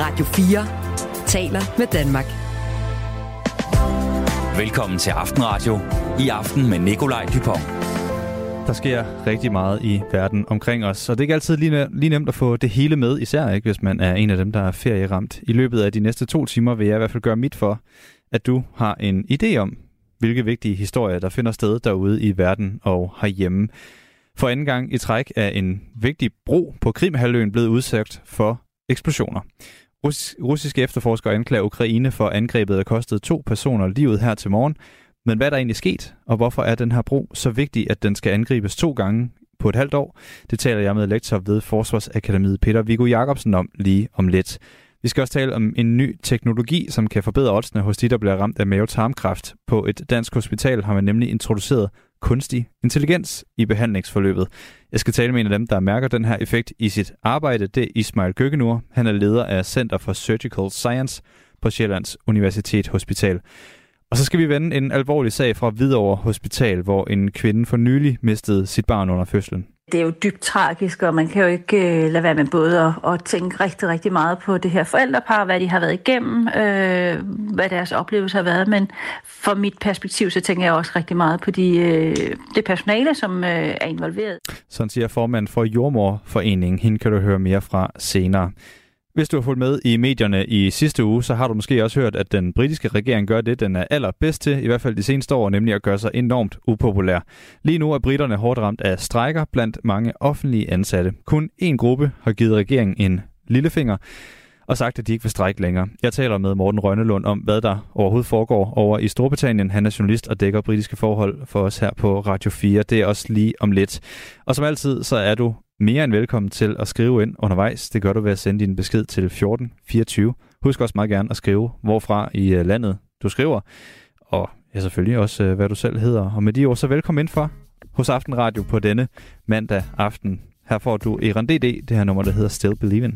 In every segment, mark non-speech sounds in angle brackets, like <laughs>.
Radio 4 taler med Danmark. Velkommen til Aftenradio. I aften med Nikolaj Dupont. Der sker rigtig meget i verden omkring os, og det er ikke altid lige, lige nemt at få det hele med, især ikke hvis man er en af dem, der er ferieramt. I løbet af de næste to timer vil jeg i hvert fald gøre mit for, at du har en idé om, hvilke vigtige historier, der finder sted derude i verden og herhjemme. For anden gang i træk er en vigtig bro på Krimhaløen blevet udsat for eksplosioner russiske efterforskere anklager Ukraine for angrebet, der kostede to personer livet her til morgen. Men hvad er der egentlig sket, og hvorfor er den her bro så vigtig, at den skal angribes to gange på et halvt år? Det taler jeg med lektor ved Forsvarsakademiet Peter Viggo Jacobsen om lige om lidt. Vi skal også tale om en ny teknologi, som kan forbedre oddsene hos de, der bliver ramt af mavetarmkræft. På et dansk hospital har man nemlig introduceret kunstig intelligens i behandlingsforløbet. Jeg skal tale med en af dem, der mærker den her effekt i sit arbejde. Det er Ismail Køkkenur. Han er leder af Center for Surgical Science på Sjællands Universitet Hospital. Og så skal vi vende en alvorlig sag fra Hvidovre Hospital, hvor en kvinde for nylig mistede sit barn under fødslen. Det er jo dybt tragisk, og man kan jo ikke øh, lade være med både at, at tænke rigtig, rigtig meget på det her forældrepar, hvad de har været igennem, øh, hvad deres oplevelse har været, men fra mit perspektiv, så tænker jeg også rigtig meget på de, øh, det personale, som øh, er involveret. Sådan siger formand for Jordmorforeningen. Hende kan du høre mere fra senere. Hvis du har fulgt med i medierne i sidste uge, så har du måske også hørt, at den britiske regering gør det, den er allerbedst til, i hvert fald de seneste år, nemlig at gøre sig enormt upopulær. Lige nu er britterne hårdt ramt af strejker blandt mange offentlige ansatte. Kun én gruppe har givet regeringen en lillefinger og sagt, at de ikke vil strække længere. Jeg taler med Morten Rønnelund om, hvad der overhovedet foregår over i Storbritannien. Han er journalist og dækker britiske forhold for os her på Radio 4. Det er også lige om lidt. Og som altid, så er du mere end velkommen til at skrive ind undervejs. Det gør du ved at sende din besked til 1424. Husk også meget gerne at skrive, hvorfra i øh, landet du skriver. Og ja, selvfølgelig også, øh, hvad du selv hedder. Og med de ord, så velkommen ind for hos Aftenradio på denne mandag aften. Her får du Eran DD, det her nummer, der hedder Still Believin'.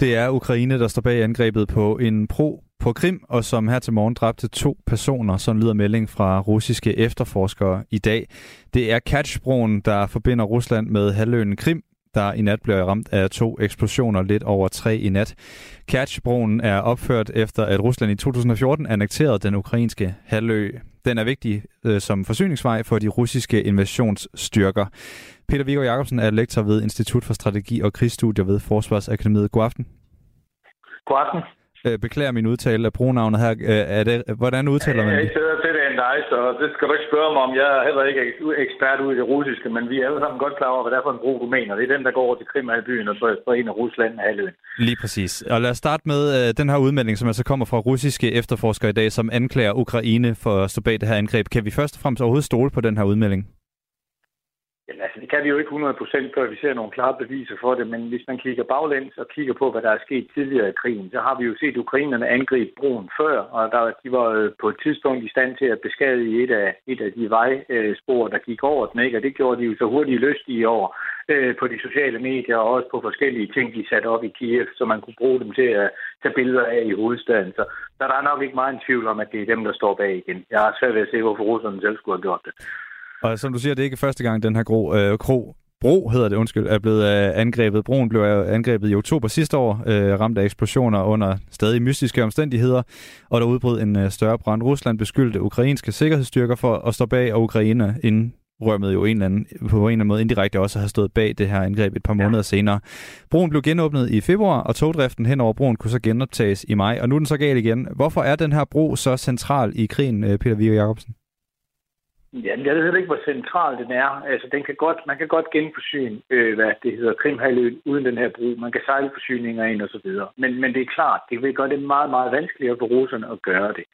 Det er Ukraine, der står bag angrebet på en pro på Krim, og som her til morgen dræbte to personer, som lyder melding fra russiske efterforskere i dag. Det er Kerchbroen, der forbinder Rusland med halvøen Krim, der i nat blev ramt af to eksplosioner lidt over tre i nat. Kerchbroen er opført efter, at Rusland i 2014 annekterede den ukrainske halvø. Den er vigtig øh, som forsyningsvej for de russiske invasionsstyrker. Peter Viggo Jacobsen er lektor ved Institut for Strategi og Krigsstudier ved Forsvarsakademiet. God aften. God aften. Øh, beklager min udtale af brugnavnet her. Øh, er det, hvordan udtaler man det? Jeg og det så det skal du ikke spørge mig om. Jeg er heller ikke ekspert ud i det russiske, men vi er alle sammen godt klar over, hvad det er for en bro, du mener. Det er den, der går over til Krimhalbyen og så en af Rusland af halvøen. Lige præcis. Og lad os starte med øh, den her udmelding, som altså kommer fra russiske efterforskere i dag, som anklager Ukraine for at stå bag det her angreb. Kan vi først og fremmest overhovedet stole på den her udmelding? Jamen, altså, det kan vi jo ikke 100% før vi ser nogle klare beviser for det, men hvis man kigger baglæns og kigger på, hvad der er sket tidligere i krigen, så har vi jo set ukrainerne angribe broen før, og der, de var øh, på et tidspunkt i stand til at beskadige et af, et af de vejspor, der gik over den, ikke? og det gjorde de jo så hurtigt lyst i år øh, på de sociale medier og også på forskellige ting, de satte op i Kiev, så man kunne bruge dem til at tage billeder af i hovedstaden. Så, så der er nok ikke meget en tvivl om, at det er dem, der står bag igen. Jeg har svært ved at se, hvorfor russerne selv skulle have gjort det. Og som du siger, det er ikke første gang, den her gro, øh, kro, bro hedder det, undskyld, er blevet øh, angrebet. Broen blev angrebet i oktober sidste år, øh, ramt af eksplosioner under stadig mystiske omstændigheder, og der udbrød en øh, større brand. Rusland beskyldte ukrainske sikkerhedsstyrker for at stå bag, og Ukraine inden rømmede jo en eller anden, på en eller anden måde indirekte også har stået bag det her angreb et par måneder ja. senere. Broen blev genåbnet i februar, og togdriften hen over broen kunne så genoptages i maj, og nu er den så galt igen. Hvorfor er den her bro så central i krigen, øh, Peter Viggo Jacobsen? Ja, jeg ved ikke, hvor central den er. Altså, den kan godt, man kan godt genforsyne, øh, hvad det hedder, Krimhaløen uden den her bro. Man kan sejle forsyninger ind og så videre. Men, men det er klart, det vil gøre det meget, meget vanskeligere for russerne at gøre det.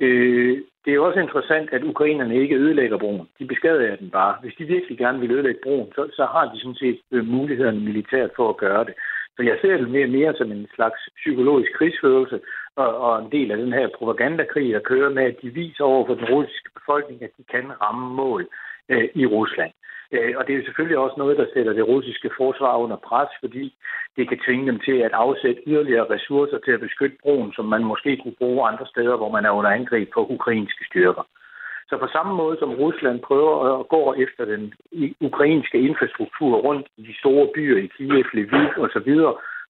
Øh, det er også interessant, at ukrainerne ikke ødelægger broen. De beskadiger den bare. Hvis de virkelig gerne vil ødelægge broen, så, så har de sådan set øh, mulighederne militært for at gøre det. Så jeg ser det mere, mere som en slags psykologisk krigsførelse, og, og en del af den her propagandakrig, der kører med, at de viser over for den russiske befolkning, at de kan ramme mål øh, i Rusland. Øh, og det er jo selvfølgelig også noget, der sætter det russiske forsvar under pres, fordi det kan tvinge dem til at afsætte yderligere ressourcer til at beskytte broen, som man måske kunne bruge andre steder, hvor man er under angreb på ukrainske styrker. Så på samme måde som Rusland prøver at gå efter den ukrainske infrastruktur rundt i de store byer i Kiev, Lviv osv.,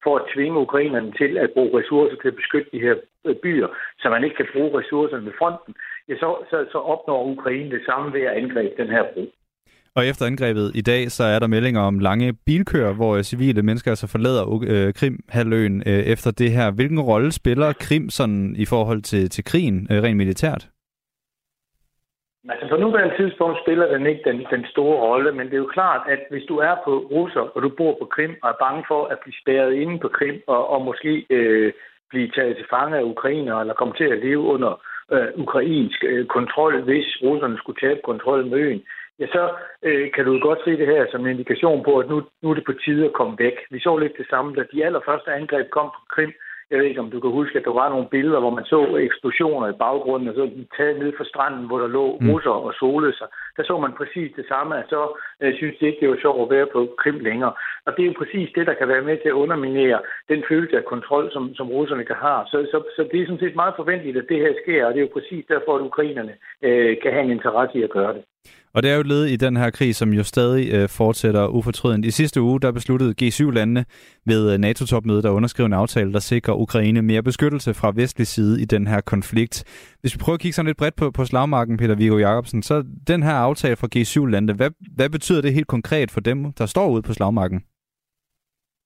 for at tvinge ukrainerne til at bruge ressourcer til at beskytte de her øh, byer, så man ikke kan bruge ressourcerne ved fronten, ja, så, så, så opnår Ukraine det samme ved at angribe den her bro. Og efter angrebet i dag, så er der meldinger om lange bilkøer, hvor civile mennesker altså forlader øh, Krim-halvøen øh, efter det her. Hvilken rolle spiller Krim sådan i forhold til, til krigen, øh, rent militært? Altså på nuværende tidspunkt spiller den ikke den, den store rolle, men det er jo klart, at hvis du er på russer, og du bor på Krim, og er bange for at blive spærret inde på Krim, og, og måske øh, blive taget til fange af ukrainer, eller komme til at leve under øh, ukrainsk øh, kontrol, hvis russerne skulle tabe kontrollen med øen, ja, så øh, kan du godt se det her som en indikation på, at nu, nu er det på tide at komme væk. Vi så lidt det samme, da de allerførste angreb kom på Krim, jeg ved ikke, om du kan huske, at der var nogle billeder, hvor man så eksplosioner i baggrunden, og så de taget ned fra stranden, hvor der lå mm. russer og solede sig. Der så man præcis det samme, at så øh, synes de ikke, det var sjovt at være på Krim længere. Og det er jo præcis det, der kan være med til at underminere den følelse af kontrol, som, som russerne kan have. Så, så, så det er sådan set meget forventeligt, at det her sker, og det er jo præcis derfor, at ukrainerne øh, kan have en interesse i at gøre det. Og det er jo et led i den her krig, som jo stadig øh, fortsætter ufortrødent. I sidste uge, der besluttede G7-landene ved øh, NATO-topmødet at underskrive en aftale, der sikrer Ukraine mere beskyttelse fra vestlig side i den her konflikt. Hvis vi prøver at kigge sådan lidt bredt på, på slagmarken, Peter Viggo Jacobsen, så den her aftale fra G7-landene, hvad, hvad betyder det helt konkret for dem, der står ude på slagmarken?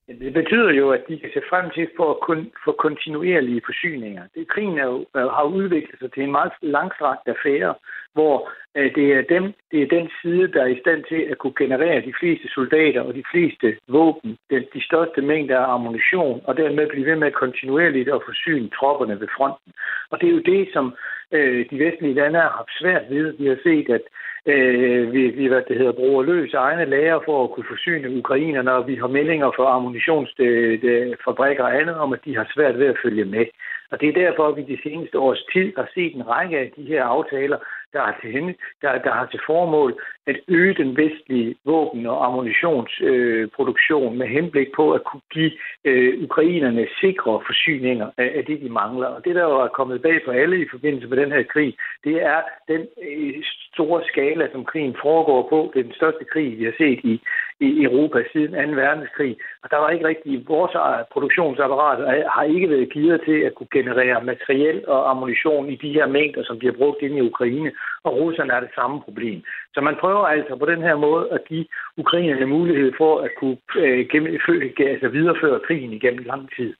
Det betyder jo, at de kan se frem til for at kun, få kontinuerlige forsyninger. Det, krigen er jo, har udviklet sig til en meget langstrakt affære, hvor øh, det, er dem, det er den side, der er i stand til at kunne generere de fleste soldater og de fleste våben, den, de største mængder af ammunition, og dermed blive ved med kontinuerligt at forsyne tropperne ved fronten. Og det er jo det, som øh, de vestlige lande har haft svært ved. Vi har set, at øh, vi, vi hvad det hedder, bruger løs egne lager for at kunne forsyne ukrainerne, og vi har meldinger fra ammunitionsfabrikker øh, og andet om, at de har svært ved at følge med. Og det er derfor, at vi de seneste års tid har set en række af de her aftaler, der har til, hende, der, der har til formål at øge den vestlige våben- og ammunitionsproduktion øh, med henblik på at kunne give øh, ukrainerne sikre forsyninger af, af det, de mangler. Og det, der jo er kommet bag på alle i forbindelse med den her krig, det er den øh, store skala, som krigen foregår på. Det er den største krig, vi har set i, i Europa siden 2. verdenskrig. Og der var ikke rigtig, vores produktionsapparat har ikke været givet til at kunne generere materiel og ammunition i de her mængder, som bliver brugt inde i Ukraine. Og russerne er det samme problem. Så man prøver altså på den her måde at give ukrainerne mulighed for at kunne øh, gennem, altså videreføre krigen igennem lang tid.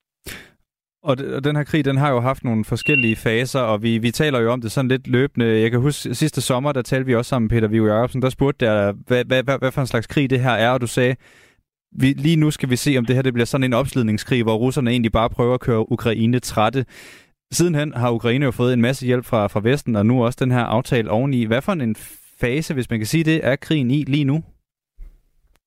Og den her krig, den har jo haft nogle forskellige faser, og vi, vi taler jo om det sådan lidt løbende. Jeg kan huske, sidste sommer, der talte vi også sammen med Peter Viggo Jacobsen, der spurgte der, hvad, hvad, hvad, hvad for en slags krig det her er, og du sagde, vi, lige nu skal vi se, om det her det bliver sådan en opslidningskrig, hvor russerne egentlig bare prøver at køre Ukraine trætte. Sidenhen har Ukraine jo fået en masse hjælp fra, fra Vesten, og nu også den her aftale oveni. Hvad for en fase, hvis man kan sige det, er krigen i lige nu?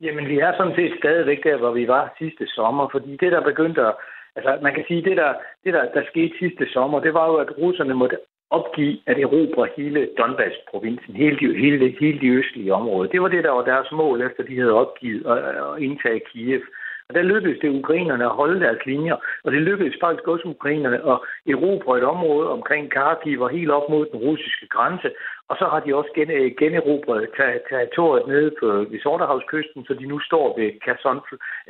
Jamen, vi er sådan set stadigvæk der, hvor vi var sidste sommer, fordi det, der begyndte at Altså, man kan sige, det der, det der, der skete sidste sommer, det var jo, at russerne måtte opgive at erobre hele Donbass-provinsen, hele, de, hele, hele de østlige områder. Det var det, der var deres mål, efter de havde opgivet at, at indtage Kiev. Og der lykkedes det ukrainerne at holde deres linjer, og det lykkedes faktisk også ukrainerne at erobre et område omkring Kharkiv og helt op mod den russiske grænse. Og så har de også gen, øh, generobret territoriet nede på ved Sortehavskysten, så de nu står ved Kasson,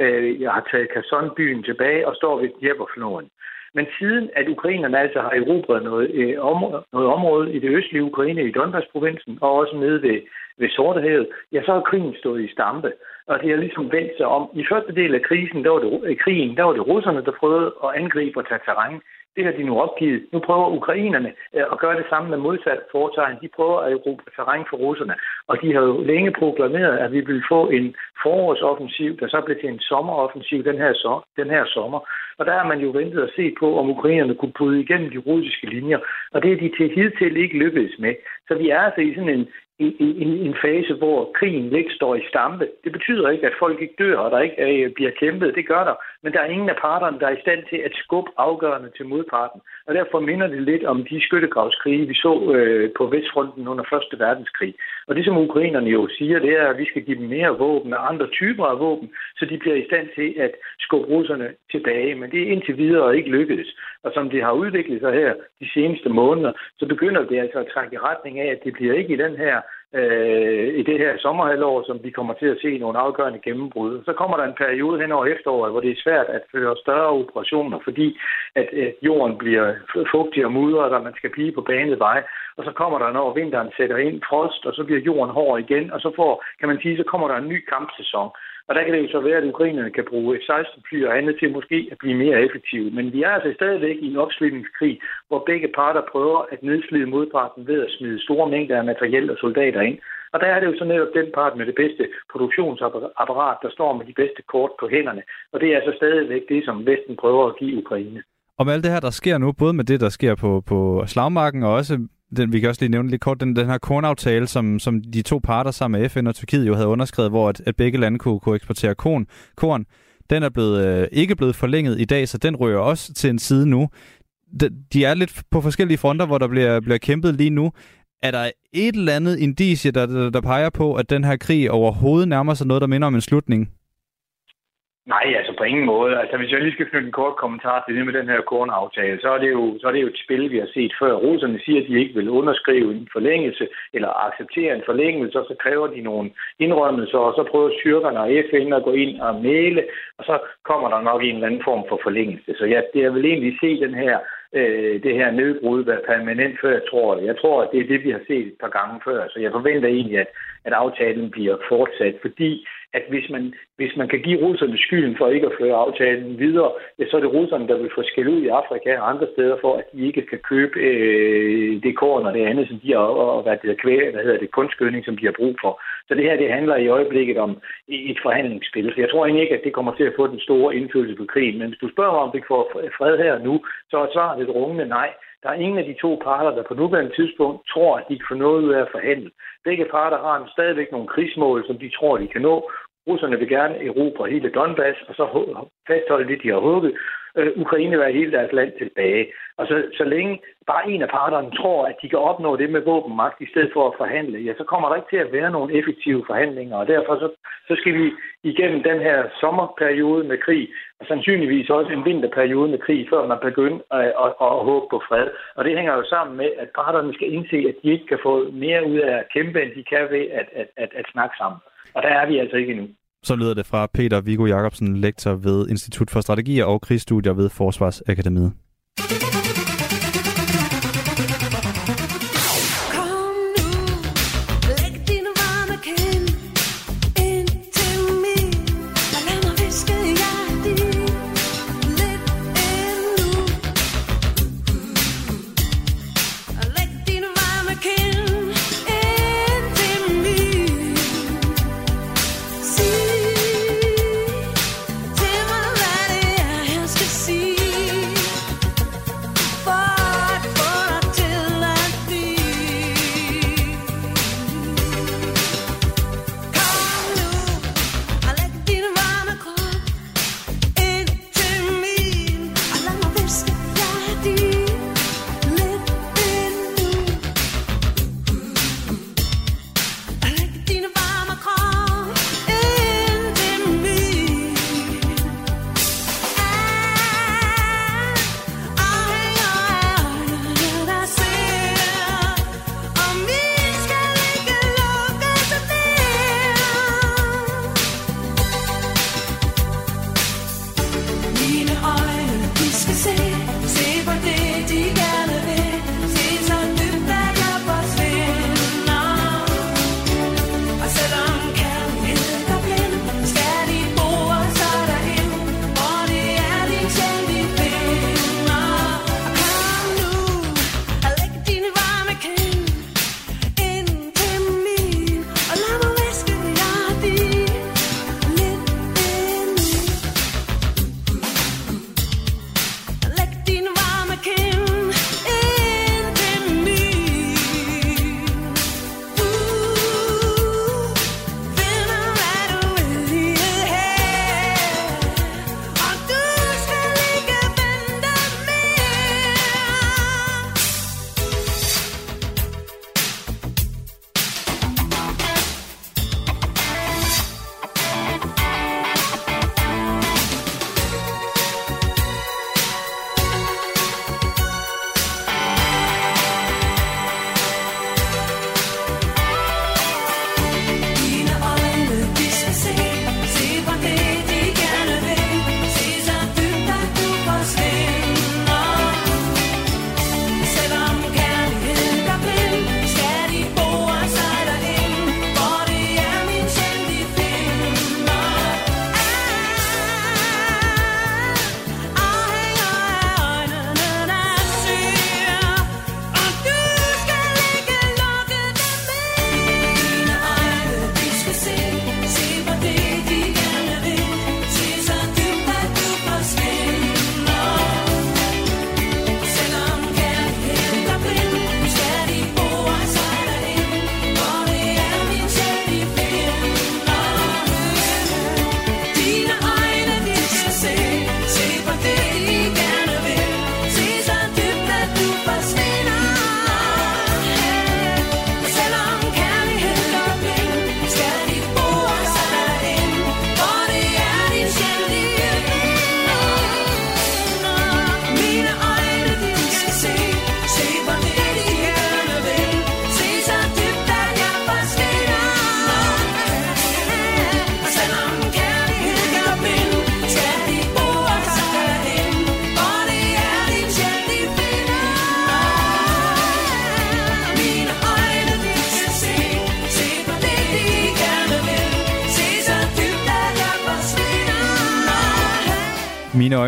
øh, har taget Kherson-byen tilbage og står ved Djeberfloden. Men siden at ukrainerne altså har erobret noget, øh, område, noget område i det østlige Ukraine, i Donbass-provinsen, og også nede ved, ved Sortehavet, ja, så har krigen stået i stampe og det har ligesom vendt sig om. I første del af krisen, der var det, øh, krigen, der var det russerne, der prøvede at angribe og tage terræn. Det har de nu opgivet. Nu prøver ukrainerne øh, at gøre det samme med modsat foretegn. De prøver at erobre terræn for russerne. Og de har jo længe proklameret, at vi vil få en forårsoffensiv, der så blev til en sommeroffensiv den her, so den her sommer. Og der har man jo ventet at se på, om ukrainerne kunne bryde igennem de russiske linjer. Og det er de til hidtil ikke lykkedes med. Så vi er altså i sådan en, en, en, fase, hvor krigen ikke står i stampe. Det betyder ikke, at folk ikke dør, og der ikke er, bliver kæmpet. Det gør der. Men der er ingen af parterne, der er i stand til at skubbe afgørende til modparten. Og derfor minder det lidt om de skyttegravskrige, vi så øh, på Vestfronten under Første Verdenskrig. Og det, som ukrainerne jo siger, det er, at vi skal give dem mere våben og andre typer af våben, så de bliver i stand til at skubbe russerne tilbage. Men det er indtil videre ikke lykkedes. Og som det har udviklet sig her de seneste måneder, så begynder det altså at trække i retning af, at det bliver ikke i den her øh, i det her sommerhalvår, som vi kommer til at se nogle afgørende gennembrud. Så kommer der en periode hen over efteråret, hvor det er svært at føre større operationer, fordi at øh, jorden bliver fugtig og mudret, og man skal blive på banet vej. Og så kommer der, når vinteren sætter ind, frost, og så bliver jorden hård igen, og så får, kan man sige, så kommer der en ny kampsæson. Og der kan det jo så være, at ukrainerne kan bruge F-16-fly og andet til måske at blive mere effektive. Men vi er altså stadigvæk i en opslidningskrig, hvor begge parter prøver at nedslide modparten ved at smide store mængder af materiel og soldater ind. Og der er det jo så netop den part med det bedste produktionsapparat, der står med de bedste kort på hænderne. Og det er altså stadigvæk det, som Vesten prøver at give Ukraine. Og med alt det her, der sker nu, både med det, der sker på, på slagmarken, og også den, vi kan også lige nævne lidt kort, den, den her kornaftale, som, som de to parter sammen med FN og Tyrkiet jo havde underskrevet, hvor at, at begge lande kunne, kunne eksportere korn, korn, den er blevet, øh, ikke blevet forlænget i dag, så den rører også til en side nu. De, de er lidt på forskellige fronter, hvor der bliver, bliver kæmpet lige nu. Er der et eller andet indicie, der, der, der peger på, at den her krig overhovedet nærmer sig noget, der minder om en slutning? Nej, altså på ingen måde. Altså hvis jeg lige skal knytte en kort kommentar til det med den her kornaftale, så er det jo, så er det jo et spil, vi har set før. Russerne siger, at de ikke vil underskrive en forlængelse eller acceptere en forlængelse, og så kræver de nogle indrømmelser, og så prøver styrkerne og FN at gå ind og male, og så kommer der nok en eller anden form for forlængelse. Så ja, det er vel egentlig se den her øh, det her nedbrud være permanent, før jeg tror det. Jeg tror, at det er det, vi har set et par gange før, så jeg forventer egentlig, at, at aftalen bliver fortsat, fordi at hvis man, hvis man kan give russerne skylden for ikke at føre aftalen videre, ja, så er det russerne, der vil få skæld ud i Afrika og andre steder for, at de ikke kan købe øh, det korn og det andet, som de har, og hvad det hedder, hvad hedder det, kunstgødning, som de har brug for. Så det her, det handler i øjeblikket om et forhandlingsspil. Så jeg tror egentlig ikke, at det kommer til at få den store indflydelse på krigen. Men hvis du spørger mig, om vi får fred her nu, så er svaret et rungende nej. Der er ingen af de to parter, der på nuværende tidspunkt tror, at de kan få noget ud af at forhandle. Begge parter har stadigvæk nogle krigsmål, som de tror, de kan nå. Russerne vil gerne erobre hele Donbass, og så fastholde det, de har hugget øh, Ukraine være hele deres land tilbage. Og så, så længe bare en af parterne tror, at de kan opnå det med våbenmagt i stedet for at forhandle, ja, så kommer der ikke til at være nogen effektive forhandlinger. Og derfor så, så skal vi igennem den her sommerperiode med krig, og sandsynligvis også en vinterperiode med krig, før man begynder at, at, at, at håbe på fred. Og det hænger jo sammen med, at parterne skal indse, at de ikke kan få mere ud af at kæmpe, end de kan ved at, at, at, at snakke sammen. Og der er vi altså ikke endnu. Så lyder det fra Peter Viggo Jacobsen, lektor ved Institut for Strategier og Krigsstudier ved Forsvarsakademiet.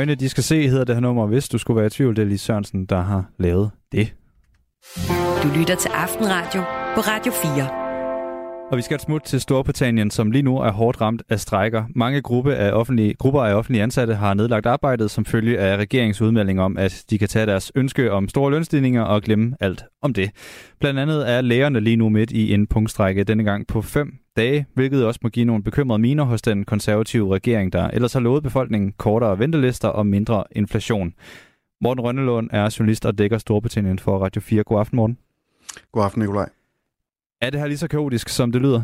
Øjne, de skal se, hedder det her nummer. Hvis du skulle være i tvivl, det er Lise Sørensen, der har lavet det. Du lytter til Aftenradio på Radio 4. Og vi skal smut til Storbritannien, som lige nu er hårdt ramt af strejker. Mange gruppe af offentlige, grupper af offentlige ansatte har nedlagt arbejdet som følge af regeringsudmelding om, at de kan tage deres ønske om store lønstigninger og glemme alt om det. Blandt andet er lægerne lige nu midt i en punktstrække, denne gang på fem dage, hvilket også må give nogle bekymrede miner hos den konservative regering, der ellers har lovet befolkningen kortere ventelister og mindre inflation. Morten Rønnelund er journalist og dækker Storbritannien for Radio 4. God aften, Morten. God aften, Nikolaj. Er det her lige så kaotisk, som det lyder?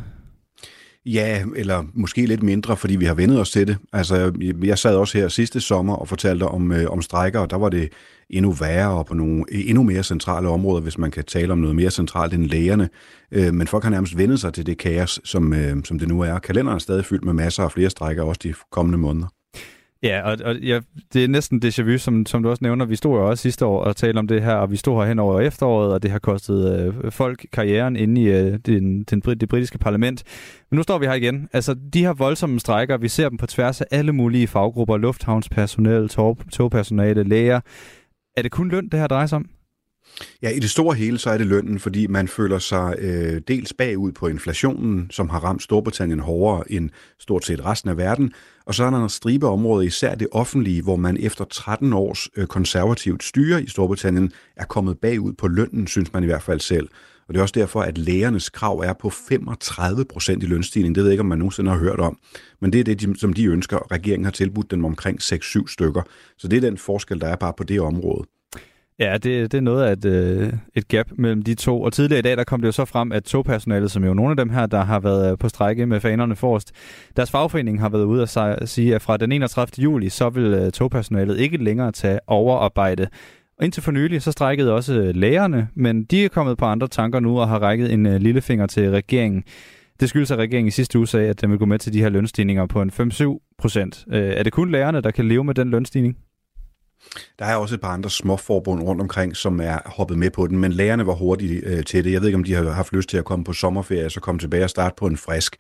Ja, eller måske lidt mindre, fordi vi har vendet os til det. Altså, jeg sad også her sidste sommer og fortalte om, øh, om strækker, og der var det endnu værre og på nogle endnu mere centrale områder, hvis man kan tale om noget mere centralt end lægerne. Øh, men folk har nærmest vendet sig til det kaos, som, øh, som det nu er. Kalenderen er stadig fyldt med masser af flere strækker, også de kommende måneder. Ja, og, og ja, det er næsten déjà vu, som, som du også nævner. Vi stod jo også sidste år og talte om det her, og vi stod her hen over efteråret, og det har kostet øh, folk karrieren inde i øh, den, den, det britiske parlament. Men nu står vi her igen. Altså, de her voldsomme strækker, vi ser dem på tværs af alle mulige faggrupper, lufthavnspersonale, tog, togpersonale, læger. Er det kun løn, det her drejer sig om? Ja, i det store hele, så er det lønnen, fordi man føler sig øh, dels bagud på inflationen, som har ramt Storbritannien hårdere end stort set resten af verden, og så er der en stribe områder, især det offentlige, hvor man efter 13 års øh, konservativt styre i Storbritannien er kommet bagud på lønnen, synes man i hvert fald selv. Og det er også derfor, at lægernes krav er på 35 procent i lønstigning. Det ved jeg ikke, om man nogensinde har hørt om. Men det er det, som de ønsker. Regeringen har tilbudt dem omkring 6-7 stykker. Så det er den forskel, der er bare på det område. Ja, det, det er noget af et, øh, et gap mellem de to. Og tidligere i dag, der kom det jo så frem, at togpersonalet, som jo nogle af dem her, der har været øh, på strække med fanerne forrest, deres fagforening har været ude at sige, at fra den 31. juli, så vil øh, togpersonalet ikke længere tage overarbejde. Og indtil for nylig, så strækkede også øh, lægerne, men de er kommet på andre tanker nu og har rækket en lillefinger til regeringen. Det skyldes, at regeringen i sidste uge sagde, at den vil gå med til de her lønstigninger på en 5-7 procent. Er det kun lærerne, der kan leve med den lønstigning? Der er også et par andre småforbund rundt omkring, som er hoppet med på den, men lærerne var hurtige øh, til det. Jeg ved ikke, om de har haft lyst til at komme på sommerferie, og så komme tilbage og starte på en frisk.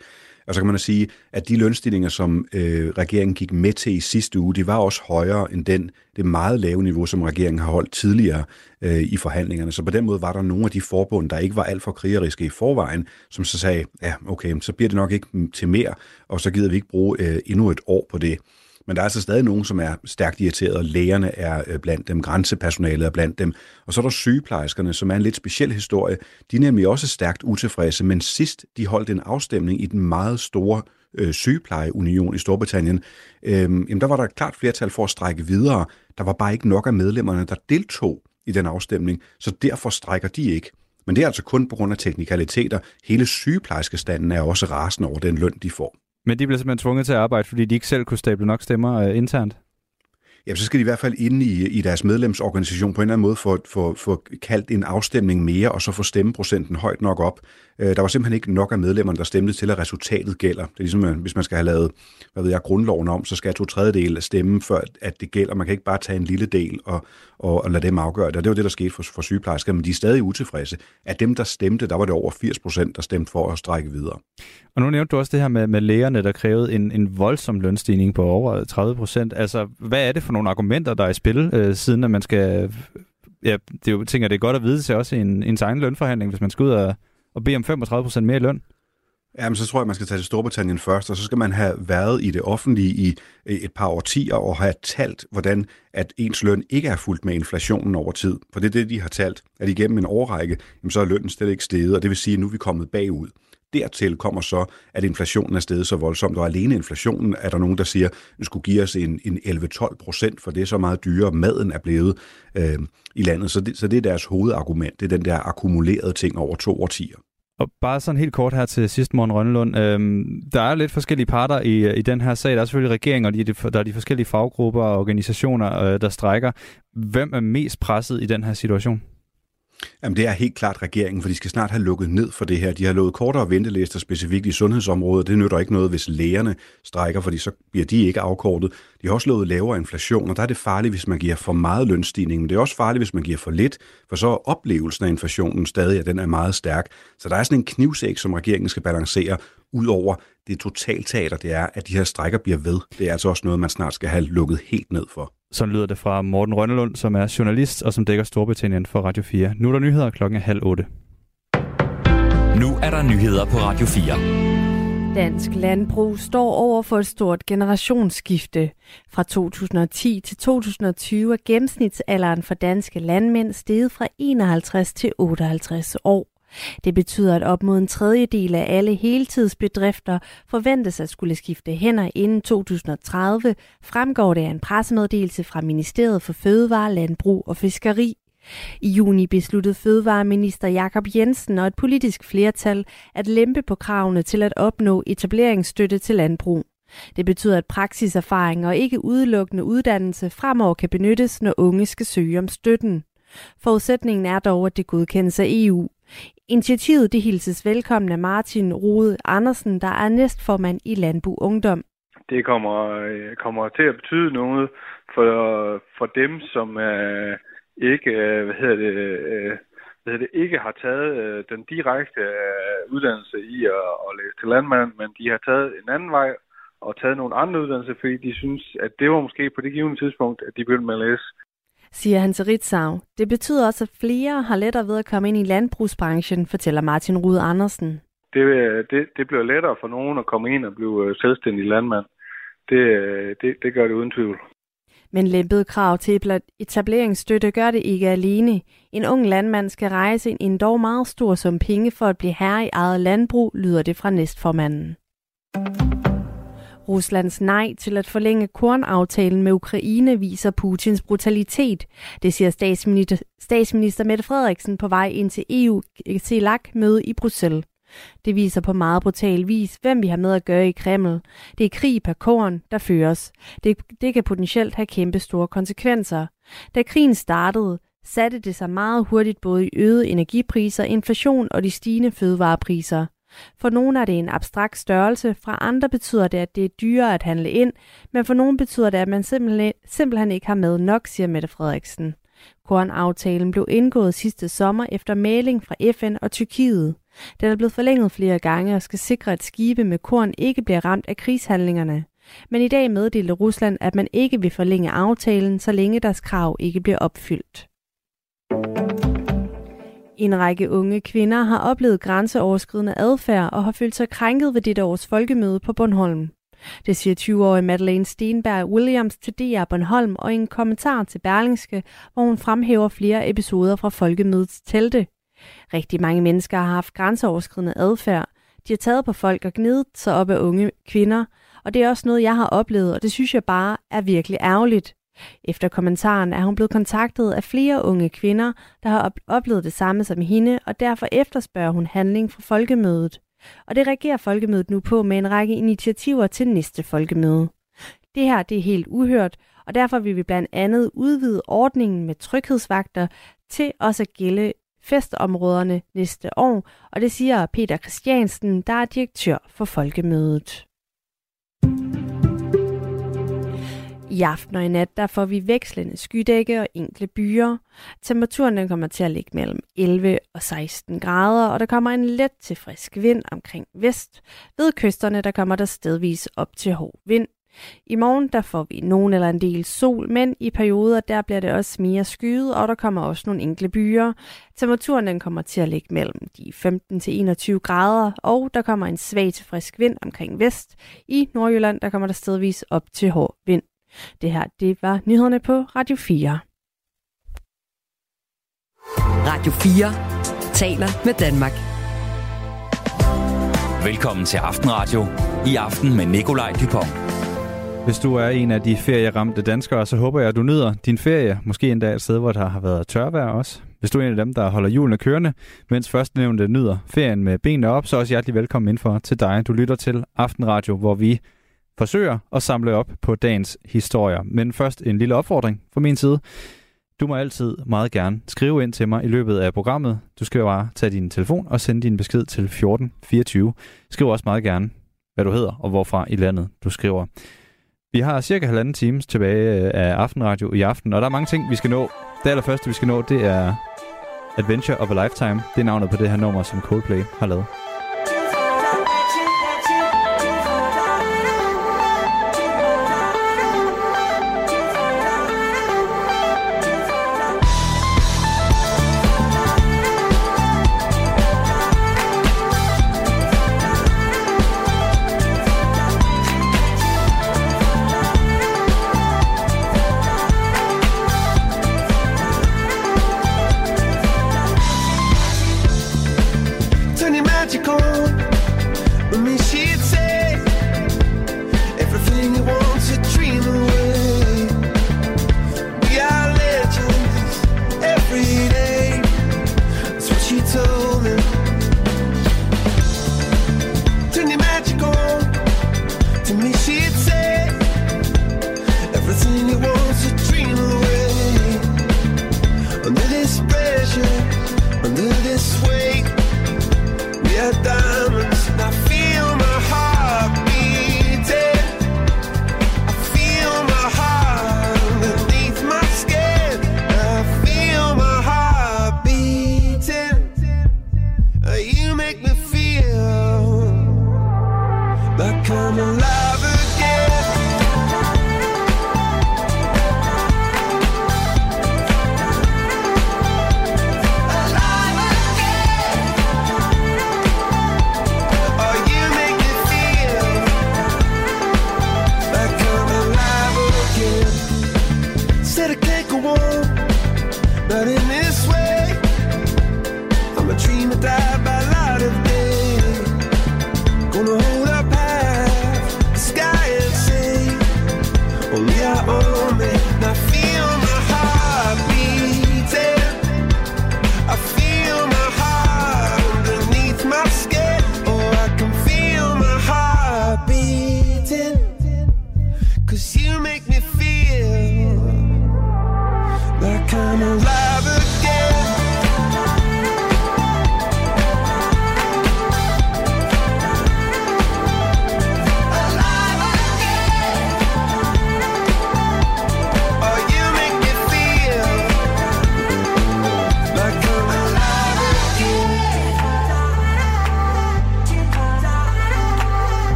Og så kan man sige, at de lønstillinger, som øh, regeringen gik med til i sidste uge, de var også højere end den, det meget lave niveau, som regeringen har holdt tidligere øh, i forhandlingerne. Så på den måde var der nogle af de forbund, der ikke var alt for krigeriske i forvejen, som så sagde, ja, okay, så bliver det nok ikke til mere, og så gider vi ikke bruge øh, endnu et år på det. Men der er altså stadig nogen, som er stærkt irriteret. Lægerne er øh, blandt dem, grænsepersonalet er blandt dem. Og så er der sygeplejerskerne, som er en lidt speciel historie. De er nemlig også stærkt utilfredse, men sidst de holdt en afstemning i den meget store øh, sygeplejeunion i Storbritannien, øh, jamen der var der et klart flertal for at strække videre. Der var bare ikke nok af medlemmerne, der deltog i den afstemning, så derfor strækker de ikke. Men det er altså kun på grund af teknikaliteter. Hele sygeplejerskestanden er også rasende over den løn, de får. Men de blev simpelthen tvunget til at arbejde, fordi de ikke selv kunne stable nok stemmer øh, internt? Ja, så skal de i hvert fald ind i, i deres medlemsorganisation på en eller anden måde få, få, få kaldt en afstemning mere, og så få stemmeprocenten højt nok op. Øh, der var simpelthen ikke nok af medlemmerne, der stemte til, at resultatet gælder. Det er ligesom, øh, hvis man skal have lavet hvad ved jeg, grundloven om, så skal to tredjedel stemme, før at det gælder. Man kan ikke bare tage en lille del og, og, og lade dem afgøre det. Og det var det, der skete for, for sygeplejersker, men de er stadig utilfredse. Af dem, der stemte, der var det over 80 procent, der stemte for at strække videre. Og nu nævnte du også det her med, med lægerne, der krævede en, en voldsom lønstigning på over 30 procent. Altså, hvad er det for nogle argumenter, der er i spil, øh, siden at man skal... Ja, det er jo, tænker, det er godt at vide til også en, en egen lønforhandling, hvis man skal ud og og bede om 35 procent mere i løn? Jamen, så tror jeg, man skal tage til Storbritannien først, og så skal man have været i det offentlige i et par årtier og have talt, hvordan at ens løn ikke er fuldt med inflationen over tid. For det er det, de har talt, at igennem en årrække, jamen, så er lønnen slet ikke steget, og det vil sige, at nu er vi kommet bagud. Dertil kommer så, at inflationen er steget så voldsomt, og alene inflationen er der nogen, der siger, at den skulle give os en, en 11-12 procent, for det er så meget dyrere, maden er blevet øh, i landet. Så det, så det er deres hovedargument, det er den der akkumulerede ting over to årtier. Og bare sådan helt kort her til sidst, Morten Rønnelund. Øhm, der er lidt forskellige parter i, i den her sag. Der er selvfølgelig regeringen, og de, der er de forskellige faggrupper og organisationer, øh, der strækker. Hvem er mest presset i den her situation? Jamen, det er helt klart regeringen, for de skal snart have lukket ned for det her. De har lovet kortere ventelister specifikt i sundhedsområdet. Det nytter ikke noget, hvis lægerne strækker, fordi så bliver de ikke afkortet. De har også lovet lavere inflation, og der er det farligt, hvis man giver for meget lønstigning. Men det er også farligt, hvis man giver for lidt, for så er oplevelsen af inflationen stadig, at den er meget stærk. Så der er sådan en knivsæk, som regeringen skal balancere, ud over det totalteater, det er, at de her strækker bliver ved. Det er altså også noget, man snart skal have lukket helt ned for. Så lyder det fra Morten Rønnelund, som er journalist og som dækker Storbritannien for Radio 4. Nu er der nyheder klokken halv otte. Nu er der nyheder på Radio 4. Dansk landbrug står over for et stort generationsskifte. Fra 2010 til 2020 er gennemsnitsalderen for danske landmænd steget fra 51 til 58 år. Det betyder, at op mod en tredjedel af alle heltidsbedrifter forventes at skulle skifte hænder inden 2030, fremgår det af en pressemeddelelse fra Ministeriet for Fødevare, Landbrug og Fiskeri. I juni besluttede Fødevareminister Jakob Jensen og et politisk flertal at lempe på kravene til at opnå etableringsstøtte til landbrug. Det betyder, at praksiserfaring og ikke udelukkende uddannelse fremover kan benyttes, når unge skal søge om støtten. Forudsætningen er dog, at det godkendes af EU. Initiativet det hilses velkommen af Martin Rode Andersen, der er næstformand i Landbrug Ungdom. Det kommer, øh, kommer til at betyde noget for, for dem, som øh, ikke, øh, hvad hedder det, øh, hvad hedder det, ikke har taget øh, den direkte øh, uddannelse i at, at læse til landmand, men de har taget en anden vej og taget nogle andre uddannelser, fordi de synes, at det var måske på det givende tidspunkt, at de begyndte med at læse siger han til Ritzau. Det betyder også, at flere har lettere ved at komme ind i landbrugsbranchen, fortæller Martin Rude Andersen. Det, det, det bliver lettere for nogen at komme ind og blive selvstændig landmand. Det, det, det gør det uden tvivl. Men lempet krav til etableringsstøtte gør det ikke alene. En ung landmand skal rejse en dog meget stor sum penge for at blive herre i eget landbrug, lyder det fra næstformanden. Ruslands nej til at forlænge kornaftalen med Ukraine viser Putins brutalitet. Det siger statsminister, statsminister Mette Frederiksen på vej ind til EU CELAC-møde i Bruxelles. Det viser på meget brutal vis, hvem vi har med at gøre i Kreml. Det er krig per korn, der føres. Det, det kan potentielt have kæmpe store konsekvenser. Da krigen startede, satte det sig meget hurtigt både i øgede energipriser, inflation og de stigende fødevarepriser. For nogle er det en abstrakt størrelse, fra andre betyder det, at det er dyrere at handle ind, men for nogle betyder det, at man simpelthen, simpelthen ikke har med nok, siger Mette Frederiksen. Kornaftalen blev indgået sidste sommer efter maling fra FN og Tyrkiet. Den er blevet forlænget flere gange og skal sikre, at skibe med korn ikke bliver ramt af krigshandlingerne. Men i dag meddelte Rusland, at man ikke vil forlænge aftalen, så længe deres krav ikke bliver opfyldt. En række unge kvinder har oplevet grænseoverskridende adfærd og har følt sig krænket ved dette års folkemøde på Bornholm. Det siger 20-årige Madeleine Stenberg Williams til DR Bornholm og i en kommentar til Berlingske, hvor hun fremhæver flere episoder fra folkemødets telte. Rigtig mange mennesker har haft grænseoverskridende adfærd. De har taget på folk og gnidet sig op af unge kvinder, og det er også noget, jeg har oplevet, og det synes jeg bare er virkelig ærgerligt. Efter kommentaren er hun blevet kontaktet af flere unge kvinder, der har oplevet det samme som hende, og derfor efterspørger hun handling fra folkemødet. Og det reagerer folkemødet nu på med en række initiativer til næste folkemøde. Det her det er helt uhørt, og derfor vil vi blandt andet udvide ordningen med tryghedsvagter til også at gælde festområderne næste år, og det siger Peter Christiansen, der er direktør for Folkemødet. I aften og i nat der får vi vekslende skydække og enkle byer. Temperaturen den kommer til at ligge mellem 11 og 16 grader, og der kommer en let til frisk vind omkring vest. Ved kysterne der kommer der stedvis op til hård vind. I morgen der får vi nogen eller en del sol, men i perioder der bliver det også mere skyet, og der kommer også nogle enkle byer. Temperaturen den kommer til at ligge mellem de 15 til 21 grader, og der kommer en svag til frisk vind omkring vest. I Nordjylland der kommer der stedvis op til hård vind. Det her, det var nyhederne på Radio 4. Radio 4 taler med Danmark. Velkommen til Aftenradio. I aften med Nikolaj Dupont. Hvis du er en af de ferieramte danskere, så håber jeg, at du nyder din ferie. Måske endda et sted, hvor der har været tørvejr også. Hvis du er en af dem, der holder hjulene kørende, mens førstnævnte nyder ferien med benene op, så også hjertelig velkommen indenfor til dig. Du lytter til Aftenradio, hvor vi forsøger at samle op på dagens historier. Men først en lille opfordring fra min side. Du må altid meget gerne skrive ind til mig i løbet af programmet. Du skal bare tage din telefon og sende din besked til 1424. Skriv også meget gerne, hvad du hedder og hvorfra i landet du skriver. Vi har cirka halvanden times tilbage øh, af Aftenradio i aften, og der er mange ting, vi skal nå. Det allerførste, vi skal nå, det er Adventure of a Lifetime. Det er navnet på det her nummer, som Coldplay har lavet.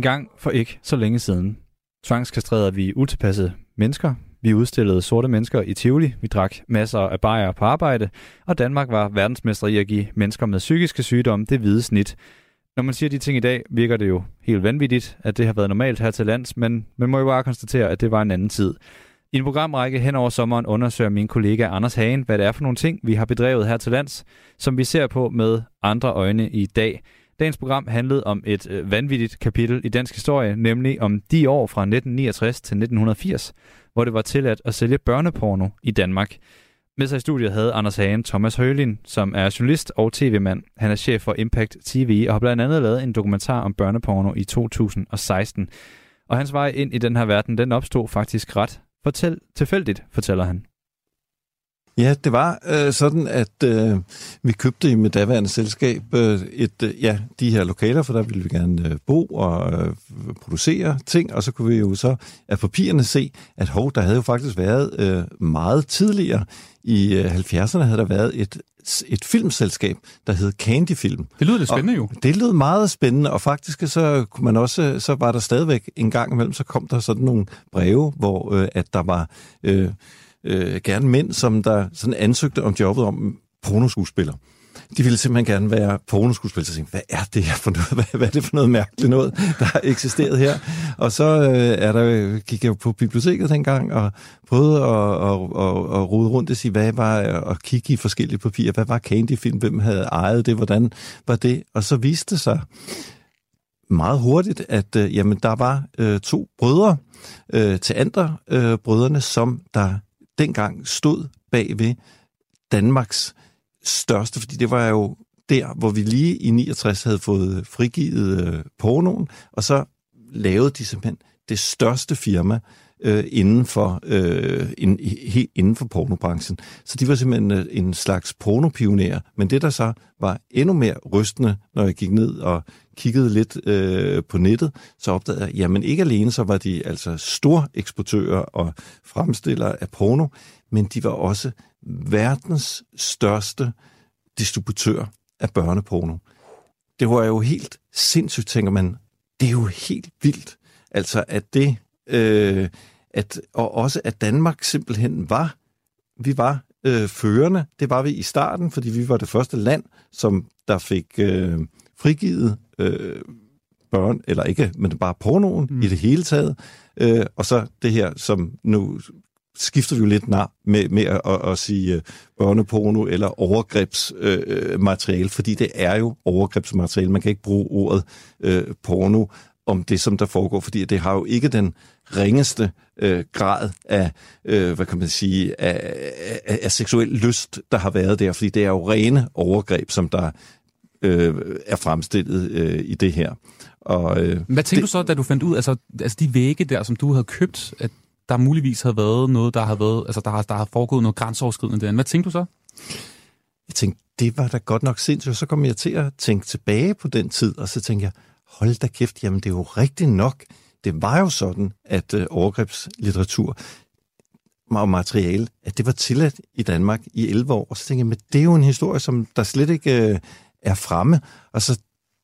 En gang for ikke så længe siden tvangskastrerede vi utilpassede mennesker. Vi udstillede sorte mennesker i Tivoli. Vi drak masser af bajer på arbejde. Og Danmark var verdensmester i at give mennesker med psykiske sygdomme det hvide snit. Når man siger de ting i dag, virker det jo helt vanvittigt, at det har været normalt her til lands, men man må jo bare konstatere, at det var en anden tid. I en programrække hen over sommeren undersøger min kollega Anders Hagen, hvad det er for nogle ting, vi har bedrevet her til lands, som vi ser på med andre øjne i dag. Dagens program handlede om et øh, vanvittigt kapitel i dansk historie, nemlig om de år fra 1969 til 1980, hvor det var tilladt at sælge børneporno i Danmark. Med sig i studiet havde Anders Hagen Thomas Højlin, som er journalist og tv-mand. Han er chef for Impact TV og har blandt andet lavet en dokumentar om børneporno i 2016. Og hans vej ind i den her verden, den opstod faktisk ret fortæl, tilfældigt, fortæller han. Ja, det var øh, sådan, at øh, vi købte med daværende selskab øh, et, øh, ja, de her lokaler, for der ville vi gerne øh, bo og øh, producere ting, og så kunne vi jo så af papirerne se, at hov, der havde jo faktisk været øh, meget tidligere i øh, 70'erne havde der været et, et filmselskab, der hed Candy Film. Det lyder lidt spændende jo. Det lød meget spændende, og faktisk så kunne man også, så var der stadigvæk en gang imellem, så kom der sådan nogle breve, hvor øh, at der var øh, øh, gerne mænd, som der sådan ansøgte om jobbet om pornoskuespiller. De ville simpelthen gerne være pornoskuespiller. Så tænkte, hvad er det her for noget? <laughs> Hvad, hvad er det for noget mærkeligt noget, der har eksisteret her? Og så øh, er der, gik jeg på biblioteket dengang og prøvede at, at, at, at rode rundt og sige, hvad var, at kigge i forskellige papirer. Hvad var Candy-film? Hvem havde ejet det? Hvordan var det? Og så viste det sig, meget hurtigt, at øh, jamen, der var øh, to brødre øh, til andre øh, brødrene, som der dengang stod bag ved Danmarks største, fordi det var jo der, hvor vi lige i 69 havde fået frigivet øh, pornoen, og så lavede de simpelthen det største firma øh, inden, for, øh, in, helt inden for pornobranchen. Så de var simpelthen øh, en slags pornopionerer. Men det, der så var endnu mere rystende, når jeg gik ned og kiggede lidt øh, på nettet, så opdagede jeg, jamen ikke alene så var de altså store eksportører og fremstillere af porno, men de var også verdens største distributør af børneporno. Det var jo helt sindssygt, tænker man. Det er jo helt vildt. Altså, at det, øh, at, og også at Danmark simpelthen var, vi var øh, førende. Det var vi i starten, fordi vi var det første land, som der fik øh, frigivet øh, børn, eller ikke, men bare pornoen mm. i det hele taget. Øh, og så det her, som nu skifter vi jo lidt nar med, med at, at, at sige uh, børneporno eller overgrebsmateriale, uh, fordi det er jo overgrebsmateriale. Man kan ikke bruge ordet uh, porno om det, som der foregår, fordi det har jo ikke den ringeste uh, grad af, uh, hvad kan man sige, af, af, af seksuel lyst, der har været der, fordi det er jo rene overgreb, som der uh, er fremstillet uh, i det her. Og, uh, Hvad tænkte det, du så, da du fandt ud, altså, altså de vægge der, som du havde købt, at der muligvis havde været noget, der har været, altså der har, der har foregået noget grænseoverskridende derinde. Hvad tænkte du så? Jeg tænkte, det var da godt nok sindssygt. Så kom jeg til at tænke tilbage på den tid, og så tænkte jeg, hold da kæft, jamen det er jo rigtigt nok. Det var jo sådan, at øh, overgrebslitteratur og materiale, at det var tilladt i Danmark i 11 år. Og så tænkte jeg, men det er jo en historie, som der slet ikke øh, er fremme. Og så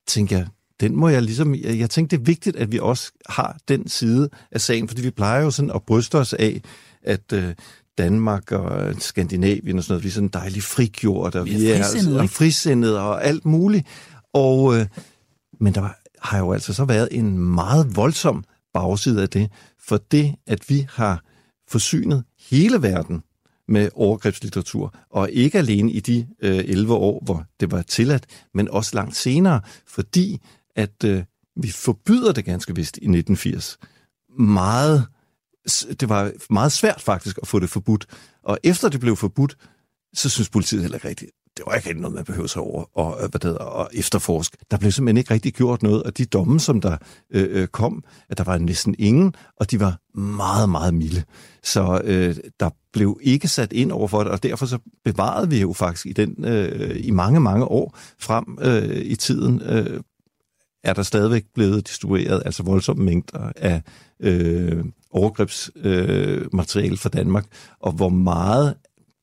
tænkte jeg, den må jeg ligesom... Jeg, jeg tænkte, det er vigtigt, at vi også har den side af sagen, fordi vi plejer jo sådan at bryste os af, at øh, Danmark og Skandinavien og sådan noget, vi er sådan dejligt frigjort, og vi, er, frisindede, er frisindede og alt muligt. Og, øh, men der har jo altså så været en meget voldsom bagside af det, for det, at vi har forsynet hele verden med overgrebslitteratur, og ikke alene i de øh, 11 år, hvor det var tilladt, men også langt senere, fordi at øh, vi forbyder det ganske vist i 1980. Meget, det var meget svært faktisk at få det forbudt. Og efter det blev forbudt, så synes politiet heller ikke rigtigt, det var ikke noget, man behøvede sig over og, øh, hvad det hedder, og efterforske. Der blev simpelthen ikke rigtig gjort noget, og de domme, som der øh, øh, kom, at der var næsten ingen, og de var meget, meget milde. Så øh, der blev ikke sat ind over for det, og derfor så bevarede vi jo faktisk i, den, øh, i mange, mange år frem øh, i tiden øh, er der stadigvæk blevet distribueret altså voldsomme mængder af øh, overgrebsmateriale øh, fra Danmark, og hvor meget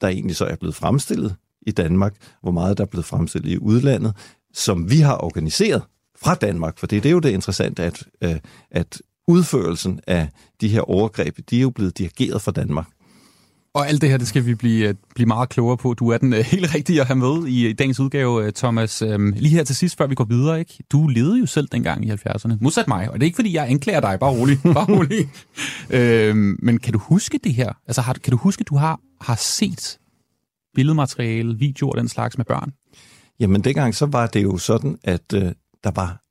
der egentlig så er blevet fremstillet i Danmark, hvor meget der er blevet fremstillet i udlandet, som vi har organiseret fra Danmark, for det, det er jo det interessante, at, øh, at udførelsen af de her overgreb, de er jo blevet dirigeret fra Danmark. Og alt det her, det skal vi blive, øh, blive meget klogere på. Du er den uh, helt rigtige at have med i dagens udgave, Thomas. Um, lige her til sidst, før vi går videre, ikke? Du levede jo selv dengang i 70'erne. Modsat mig, og det er ikke, fordi jeg anklager dig. Bare rolig. <laughs> Bare rolig. uh, men kan du huske det her? Altså, har, kan du huske, at du har, har set billedmateriale, videoer og den slags med børn? Jamen, dengang så var det jo sådan, at øh, der var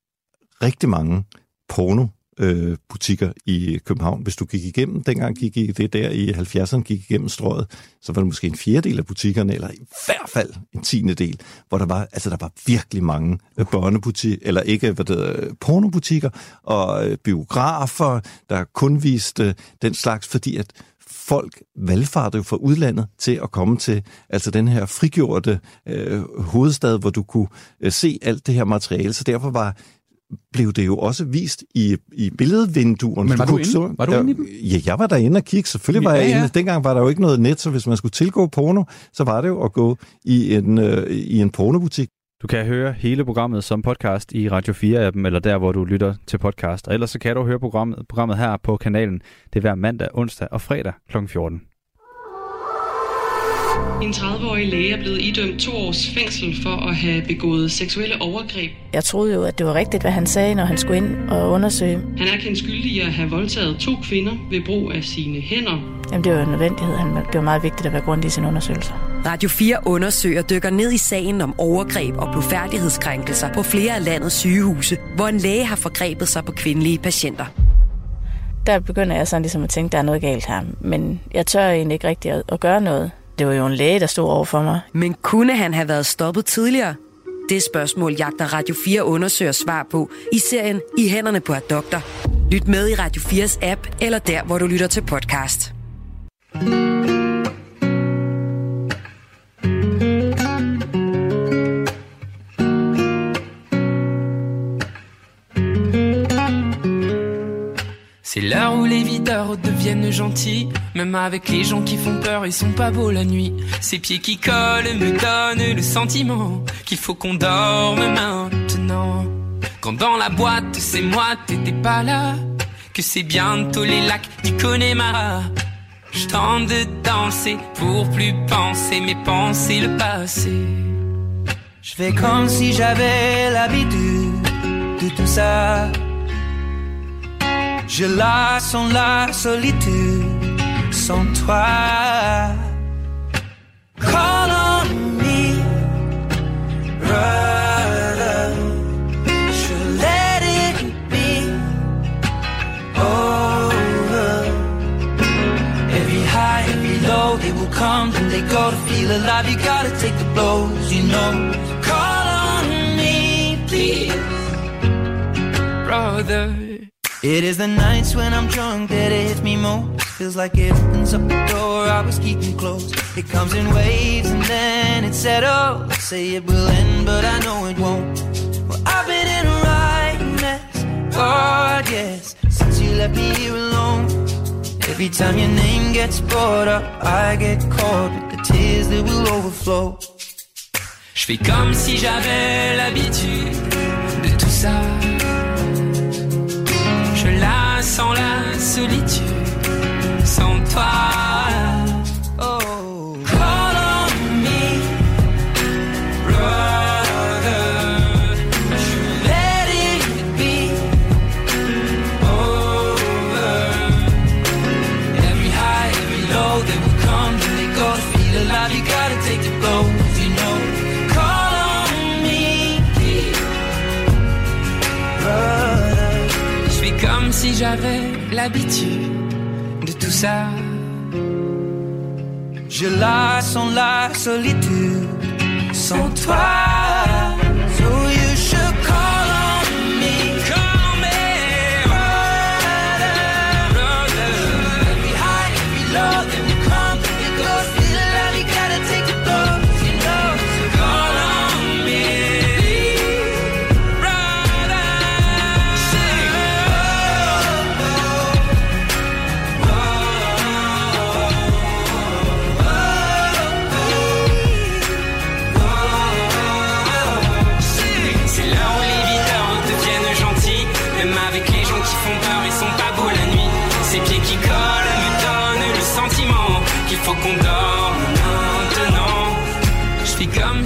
rigtig mange porno øh, butikker i København. Hvis du gik igennem, dengang gik i det der i 70'erne, gik igennem strøget, så var det måske en fjerdedel af butikkerne, eller i hvert fald en tiende del, hvor der var, altså der var virkelig mange øh, børnebutikker, eller ikke, hvad det øh, pornobutikker, og øh, biografer, der kun viste øh, den slags, fordi at folk valgfartede jo fra udlandet til at komme til altså den her frigjorte øh, hovedstad, hvor du kunne øh, se alt det her materiale. Så derfor var blev det jo også vist i, i billedvinduerne. Men var du, du inde? Var du inde i dem? Ja, jeg var derinde og kigge. Selvfølgelig var ja, jeg inde. Ja. Dengang var der jo ikke noget net, så hvis man skulle tilgå porno, så var det jo at gå i en, øh, i en pornobutik. Du kan høre hele programmet som podcast i Radio 4-appen, eller der, hvor du lytter til podcast. Og ellers så kan du høre programmet, programmet her på kanalen. Det er hver mandag, onsdag og fredag kl. 14. En 30-årig læge er blevet idømt to års fængsel for at have begået seksuelle overgreb. Jeg troede jo, at det var rigtigt, hvad han sagde, når han skulle ind og undersøge. Han er kendt skyldig i at have voldtaget to kvinder ved brug af sine hænder. Jamen, det var en nødvendighed. Han, det var meget vigtigt at være grundig i sin undersøgelse. Radio 4 undersøger dykker ned i sagen om overgreb og blodfærdighedskrænkelser på flere af landets sygehuse, hvor en læge har forgrebet sig på kvindelige patienter. Der begynder jeg sådan ligesom at tænke, at der er noget galt her. Men jeg tør egentlig ikke rigtig at, at gøre noget. Det var jo en læge, der stod over for mig. Men kunne han have været stoppet tidligere? Det spørgsmål jagter Radio 4 undersøger svar på i serien I hænderne på et doktor. Lyt med i Radio 4's app eller der, hvor du lytter til podcast. C'est l'heure où les videurs deviennent gentils. Même avec les gens qui font peur, ils sont pas beaux la nuit. Ces pieds qui collent me donnent le sentiment qu'il faut qu'on dorme maintenant. Quand dans la boîte, c'est moi, t'étais pas là. Que c'est bientôt les lacs du Connemara. Je de danser pour plus penser, mais penser le passé. Je fais comme si j'avais l'habitude de tout ça. Je la sens la solitude sans toi. Call on me, brother. Je let it be over. Every high, every low, they will come and they go to feel alive. You gotta take the blows, you know. Call on me, please, brother. It is the nights when I'm drunk that it hits me most. Feels like it opens up the door I was keeping closed. It comes in waves and then it settles. Say it will end, but I know it won't. Well, I've been in a right mess, God, yes, since you left me here alone. Every time your name gets brought up, I get caught with the tears that will overflow. Je fais comme si j'avais l'habitude de tout ça. Je la sens la solitude sans toi. J'avais l'habitude de tout ça. Je la sens la solitude sans toi.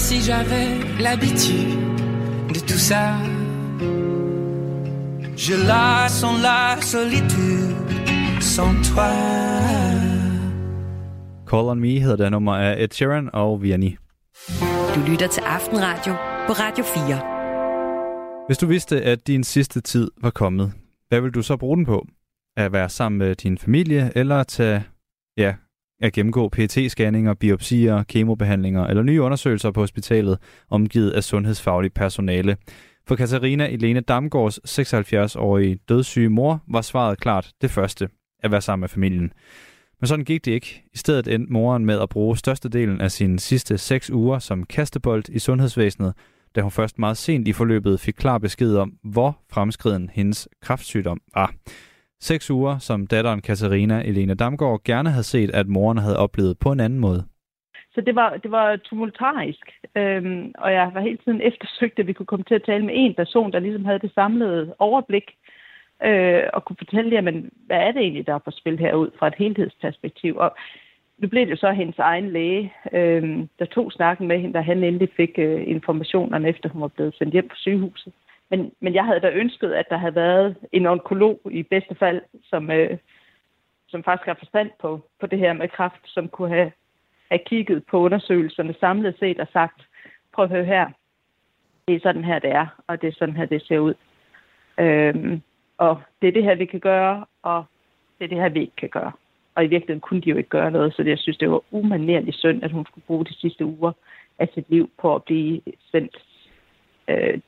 Si j'avais l'habitude de tout ça. Je la sens la solitude sans toi. Call on Me hedder det nummer af Ed Sheeran og Vianney. Du lytter til Aftenradio på Radio 4. Hvis du vidste, at din sidste tid var kommet, hvad vil du så bruge den på? At være sammen med din familie, eller at tage, ja, at gennemgå PET-scanninger, biopsier, kemobehandlinger eller nye undersøgelser på hospitalet, omgivet af sundhedsfagligt personale. For Katarina Elene Damgaards 76-årige dødssyge mor var svaret klart det første, at være sammen med familien. Men sådan gik det ikke. I stedet endte moren med at bruge størstedelen af sine sidste seks uger som kastebold i sundhedsvæsenet, da hun først meget sent i forløbet fik klar besked om, hvor fremskriden hendes kraftsygdom var. Seks uger, som datteren Katarina Elena Damgaard gerne havde set, at moren havde oplevet på en anden måde. Så det var, det var tumultarisk, øhm, og jeg var hele tiden eftersøgt, at vi kunne komme til at tale med en person, der ligesom havde det samlede overblik, øh, og kunne fortælle, jamen, hvad er det egentlig, der er på spil herud fra et helhedsperspektiv. Og nu blev det jo så hendes egen læge, øh, der tog snakken med hende, da han endelig fik øh, informationerne, efter hun var blevet sendt hjem på sygehuset. Men, men jeg havde da ønsket, at der havde været en onkolog i bedste fald, som, øh, som faktisk har forstand på, på det her med kræft, som kunne have have kigget på undersøgelserne samlet set og sagt, prøv at høre her, det er sådan her, det er, og det er sådan her, det ser ud. Øhm, og det er det her, vi kan gøre, og det er det her, vi ikke kan gøre. Og i virkeligheden kunne de jo ikke gøre noget, så jeg synes, det var umanerligt synd, at hun skulle bruge de sidste uger af sit liv på at blive sendt øh,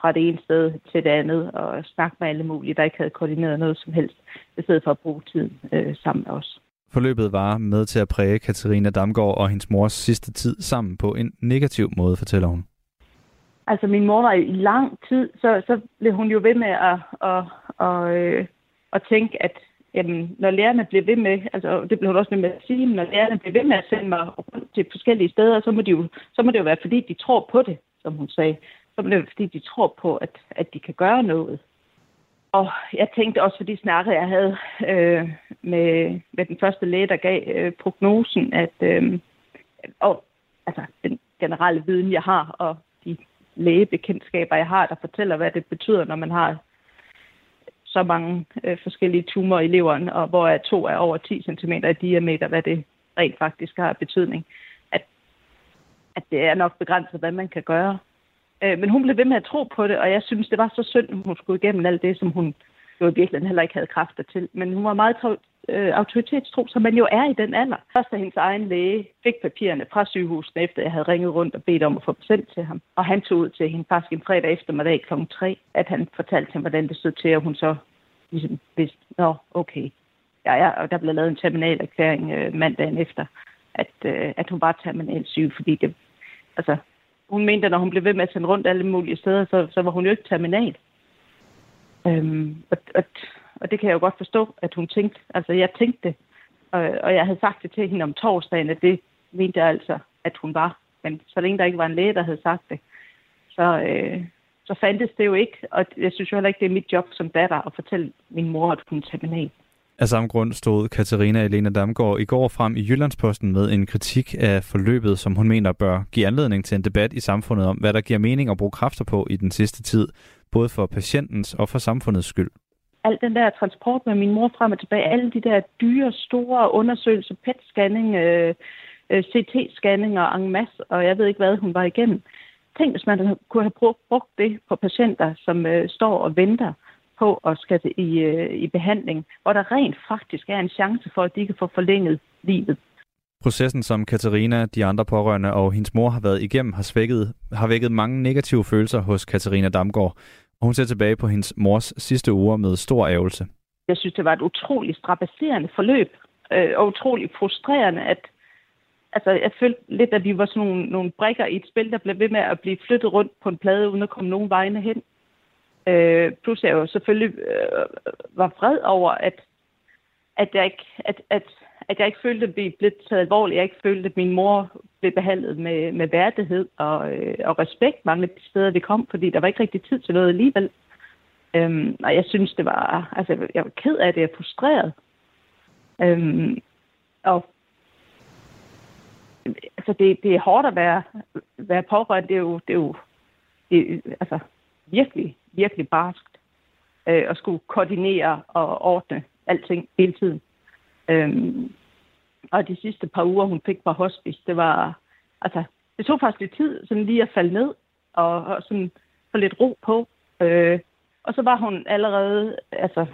fra det ene sted til det andet og snakke med alle mulige, der ikke havde koordineret noget som helst, i stedet for at bruge tiden øh, sammen med os. Forløbet var med til at præge Katarina Damgaard og hendes mors sidste tid sammen på en negativ måde, fortæller hun. Altså min mor var i lang tid, så, så blev hun jo ved med at, at, at, øh, at tænke, at jamen, når lærerne bliver ved med, altså det blev hun også ved med at sige, når lærerne bliver ved med at sende mig rundt til forskellige steder, så må, de jo, så må det jo være, fordi de tror på det, som hun sagde. Så fordi de tror på, at, at de kan gøre noget. Og jeg tænkte også, fordi snakke, jeg havde øh, med, med den første læge, der gav øh, prognosen, at øh, og, altså, den generelle viden, jeg har, og de lægebekendtskaber, jeg har, der fortæller, hvad det betyder, når man har så mange øh, forskellige tumorer i leveren, og hvor to er over 10 cm i diameter, hvad det rent faktisk har betydning, at, at det er nok begrænset, hvad man kan gøre. Øh, men hun blev ved med at tro på det, og jeg synes, det var så synd, at hun skulle igennem alt det, som hun jo i virkeligheden heller ikke havde kræfter til. Men hun var meget øh, autoritetstro, som man jo er i den alder. Først da hendes egen læge fik papirerne fra sygehuset, efter jeg havde ringet rundt og bedt om at få dem sendt til ham. Og han tog ud til hende faktisk en fredag eftermiddag kl. 3, at han fortalte hende, hvordan det stod til, og hun så ligesom vidste, nå, okay. Ja, ja, og der blev lavet en terminal erklæring øh, mandagen efter, at, øh, at hun var terminal syg, fordi det, altså, hun mente, at når hun blev ved med at sende rundt alle mulige steder, så, så var hun jo ikke terminal. Øhm, og, og, og det kan jeg jo godt forstå, at hun tænkte. Altså, jeg tænkte det, og, og jeg havde sagt det til hende om torsdagen, at det mente jeg altså, at hun var. Men så længe der ikke var en læge, der havde sagt det, så, øh, så fandtes det jo ikke. Og jeg synes jo heller ikke, det er mit job som datter at fortælle min mor, at hun er terminal. Af samme grund stod Katarina Elena Damgaard i går frem i Jyllandsposten med en kritik af forløbet, som hun mener bør give anledning til en debat i samfundet om, hvad der giver mening at bruge kræfter på i den sidste tid, både for patientens og for samfundets skyld. Al den der transport med min mor frem og tilbage, alle de der dyre, store undersøgelser, PET-scanning, øh, øh CT-scanninger en masse, og jeg ved ikke, hvad hun var igennem. Tænk, hvis man kunne have brugt, brugt det på patienter, som øh, står og venter på at skal i, øh, i behandling, hvor der rent faktisk er en chance for, at de kan få forlænget livet. Processen, som Katarina, de andre pårørende og hendes mor har været igennem, har, svækket, har vækket mange negative følelser hos Katarina Damgaard. Og hun ser tilbage på hendes mors sidste uger med stor ærgelse. Jeg synes, det var et utroligt strapasserende forløb, øh, og utroligt frustrerende, at altså, jeg følte lidt, at vi var sådan nogle, nogle brækker i et spil, der blev ved med at blive flyttet rundt på en plade, uden at komme nogen vegne hen. Øh, plus jeg jo selvfølgelig øh, var vred over, at, at, jeg ikke, at, at, at jeg ikke følte, at vi blev taget alvorligt. Jeg ikke følte, at min mor blev behandlet med, med værdighed og, øh, og respekt mange af de steder, vi kom, fordi der var ikke rigtig tid til noget alligevel. Øhm, og jeg synes, det var, altså jeg var ked af det, jeg frustreret. Øhm, og altså det, det er hårdt at være, være pårørende. Det er jo, det er jo det, altså, virkelig, virkelig barskt øh, at skulle koordinere og ordne alting hele tiden. Øhm, og de sidste par uger, hun fik på hospice, det var, altså, det tog faktisk lidt tid sådan lige at falde ned og, og sådan få lidt ro på. Øh, og så var hun allerede, altså,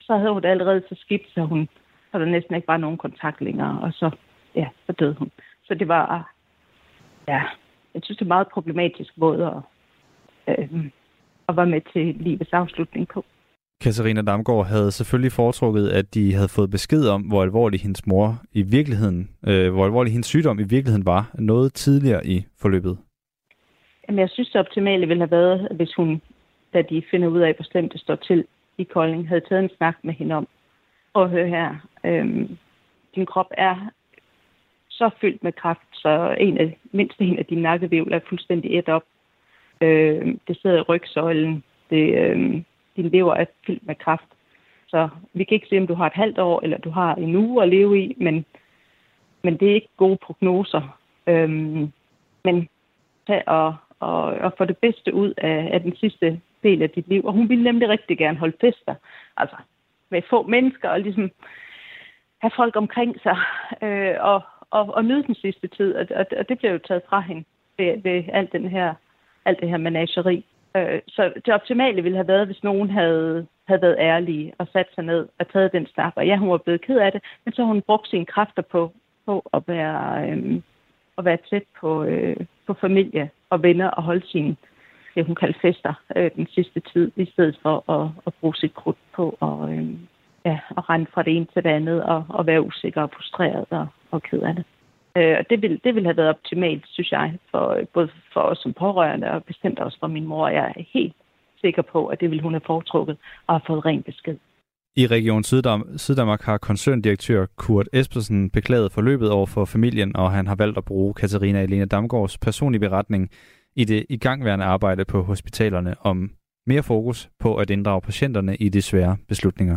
så havde hun det allerede så skidt, så hun, så der næsten ikke var nogen kontakt længere, og så, ja, så døde hun. Så det var, ja, jeg synes, det er meget problematisk måde at, øh, og var med til livets afslutning på. Katarina Damgaard havde selvfølgelig foretrukket, at de havde fået besked om, hvor alvorlig hendes mor i virkeligheden, øh, hvor alvorlig hendes sygdom i virkeligheden var, noget tidligere i forløbet. Jamen, jeg synes, det optimale ville have været, hvis hun, da de finder ud af, hvor slemt det står til i Kolding, havde taget en snak med hende om, og høre her, øhm, din krop er så fyldt med kraft, så en af, mindst en af dine nakkevivler er fuldstændig et op. Øh, det sidder i rygsøjlen. Det, øh, din lever er fyldt med kraft. Så vi kan ikke se, om du har et halvt år, eller du har en uge at leve i, men, men det er ikke gode prognoser. Øh, men tag og, og, og få det bedste ud af, af den sidste del af dit liv. Og hun ville nemlig rigtig gerne holde fester. Altså med få mennesker og ligesom have folk omkring sig. Øh, og, og, og nyde den sidste tid, og, og, og det blev jo taget fra hende ved, ved alt, den her, alt det her menageri. Øh, så det optimale ville have været, hvis nogen havde, havde været ærlige og sat sig ned og taget den snak. Og ja, hun var blevet ked af det, men så har hun brugt sine kræfter på, på at, være, øh, at være tæt på, øh, på familie og venner og holde sine, det hun kaldte fester, øh, den sidste tid, i stedet for at, at bruge sit krudt på at, øh, ja, at rende fra det ene til det andet og, og være usikker og frustreret og, og ked af det. Øh, og det vil, det vil have været optimalt, synes jeg, for, øh, både for os som pårørende og bestemt også for min mor. Jeg er helt sikker på, at det ville hun have foretrukket og have fået ren besked. I Region Syddam- Syddanmark har koncerndirektør Kurt Espersen beklaget forløbet over for familien, og han har valgt at bruge Katarina Elena Damgaards personlige beretning i det igangværende arbejde på hospitalerne om mere fokus på at inddrage patienterne i de svære beslutninger.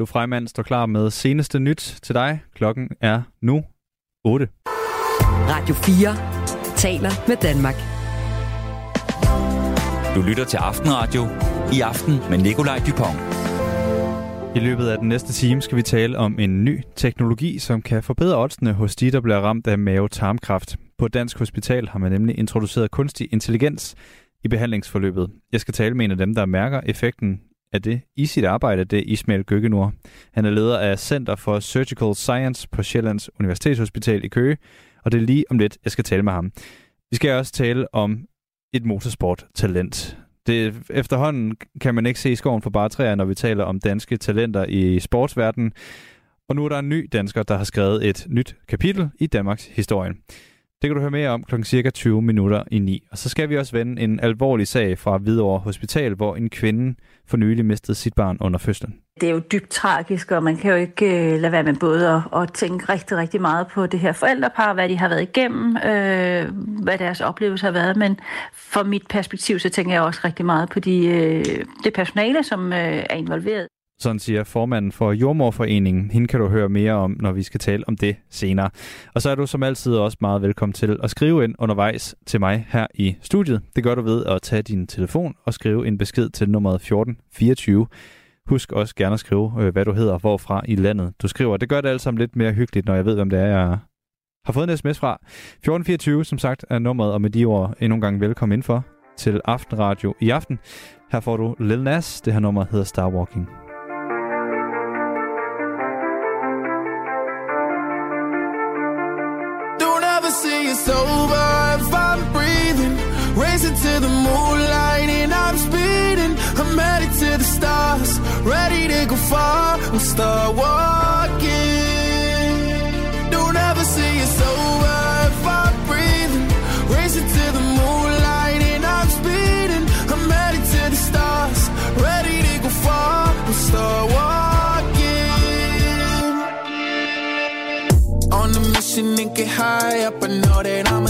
Malu Freimann står klar med seneste nyt til dig. Klokken er nu 8. Radio 4 taler med Danmark. Du lytter til Aftenradio. I aften med Nikolaj Dupont. I løbet af den næste time skal vi tale om en ny teknologi, som kan forbedre oddsene hos de, der bliver ramt af mave-tarmkræft. På et dansk hospital har man nemlig introduceret kunstig intelligens i behandlingsforløbet. Jeg skal tale med en af dem, der mærker effekten af det i sit arbejde, det er Ismail Gøgenur. Han er leder af Center for Surgical Science på Sjællands Universitetshospital i Køge, og det er lige om lidt, jeg skal tale med ham. Vi skal også tale om et motorsporttalent. Det, efterhånden kan man ikke se skoven for bare træer, når vi taler om danske talenter i sportsverdenen. Og nu er der en ny dansker, der har skrevet et nyt kapitel i Danmarks historie. Det kan du høre mere om kl. cirka 20 minutter i 9. Og så skal vi også vende en alvorlig sag fra Hvidovre Hospital, hvor en kvinde for nylig mistede sit barn under fødslen. Det er jo dybt tragisk, og man kan jo ikke øh, lade være med både at, at tænke rigtig, rigtig meget på det her forældrepar, hvad de har været igennem, øh, hvad deres oplevelse har været, men fra mit perspektiv, så tænker jeg også rigtig meget på de, øh, det personale, som øh, er involveret. Sådan siger formanden for Jordmorforeningen. Hende kan du høre mere om, når vi skal tale om det senere. Og så er du som altid også meget velkommen til at skrive ind undervejs til mig her i studiet. Det gør du ved at tage din telefon og skrive en besked til nummeret 1424. Husk også gerne at skrive, øh, hvad du hedder, hvorfra i landet du skriver. Det gør det alt sammen lidt mere hyggeligt, når jeg ved, hvem det er, jeg har fået en sms fra. 1424, som sagt, er nummeret, og med de ord endnu en gang velkommen indenfor til Aftenradio i aften. Her får du Lil Nas. Det her nummer hedder Starwalking. Racing to the moonlight and I'm speeding. I'm headed to the stars, ready to go far. I'm start walking. Don't ever see it's over if I'm breathing. Racing to the moonlight and I'm speeding. I'm headed to the stars, ready to go far. I'm start walking. On a mission and get high up. I know that I'ma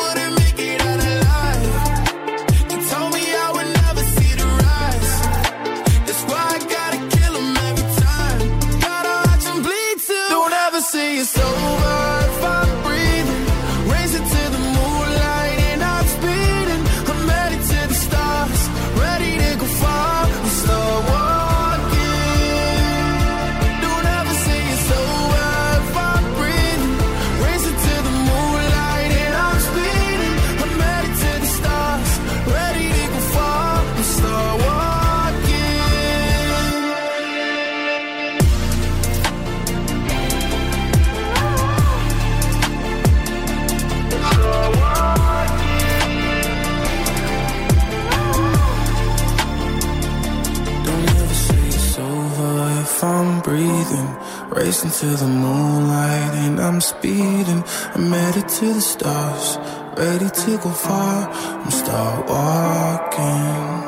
to the moonlight and I'm speeding. I'm headed to the stars, ready to go far. I'm start walking.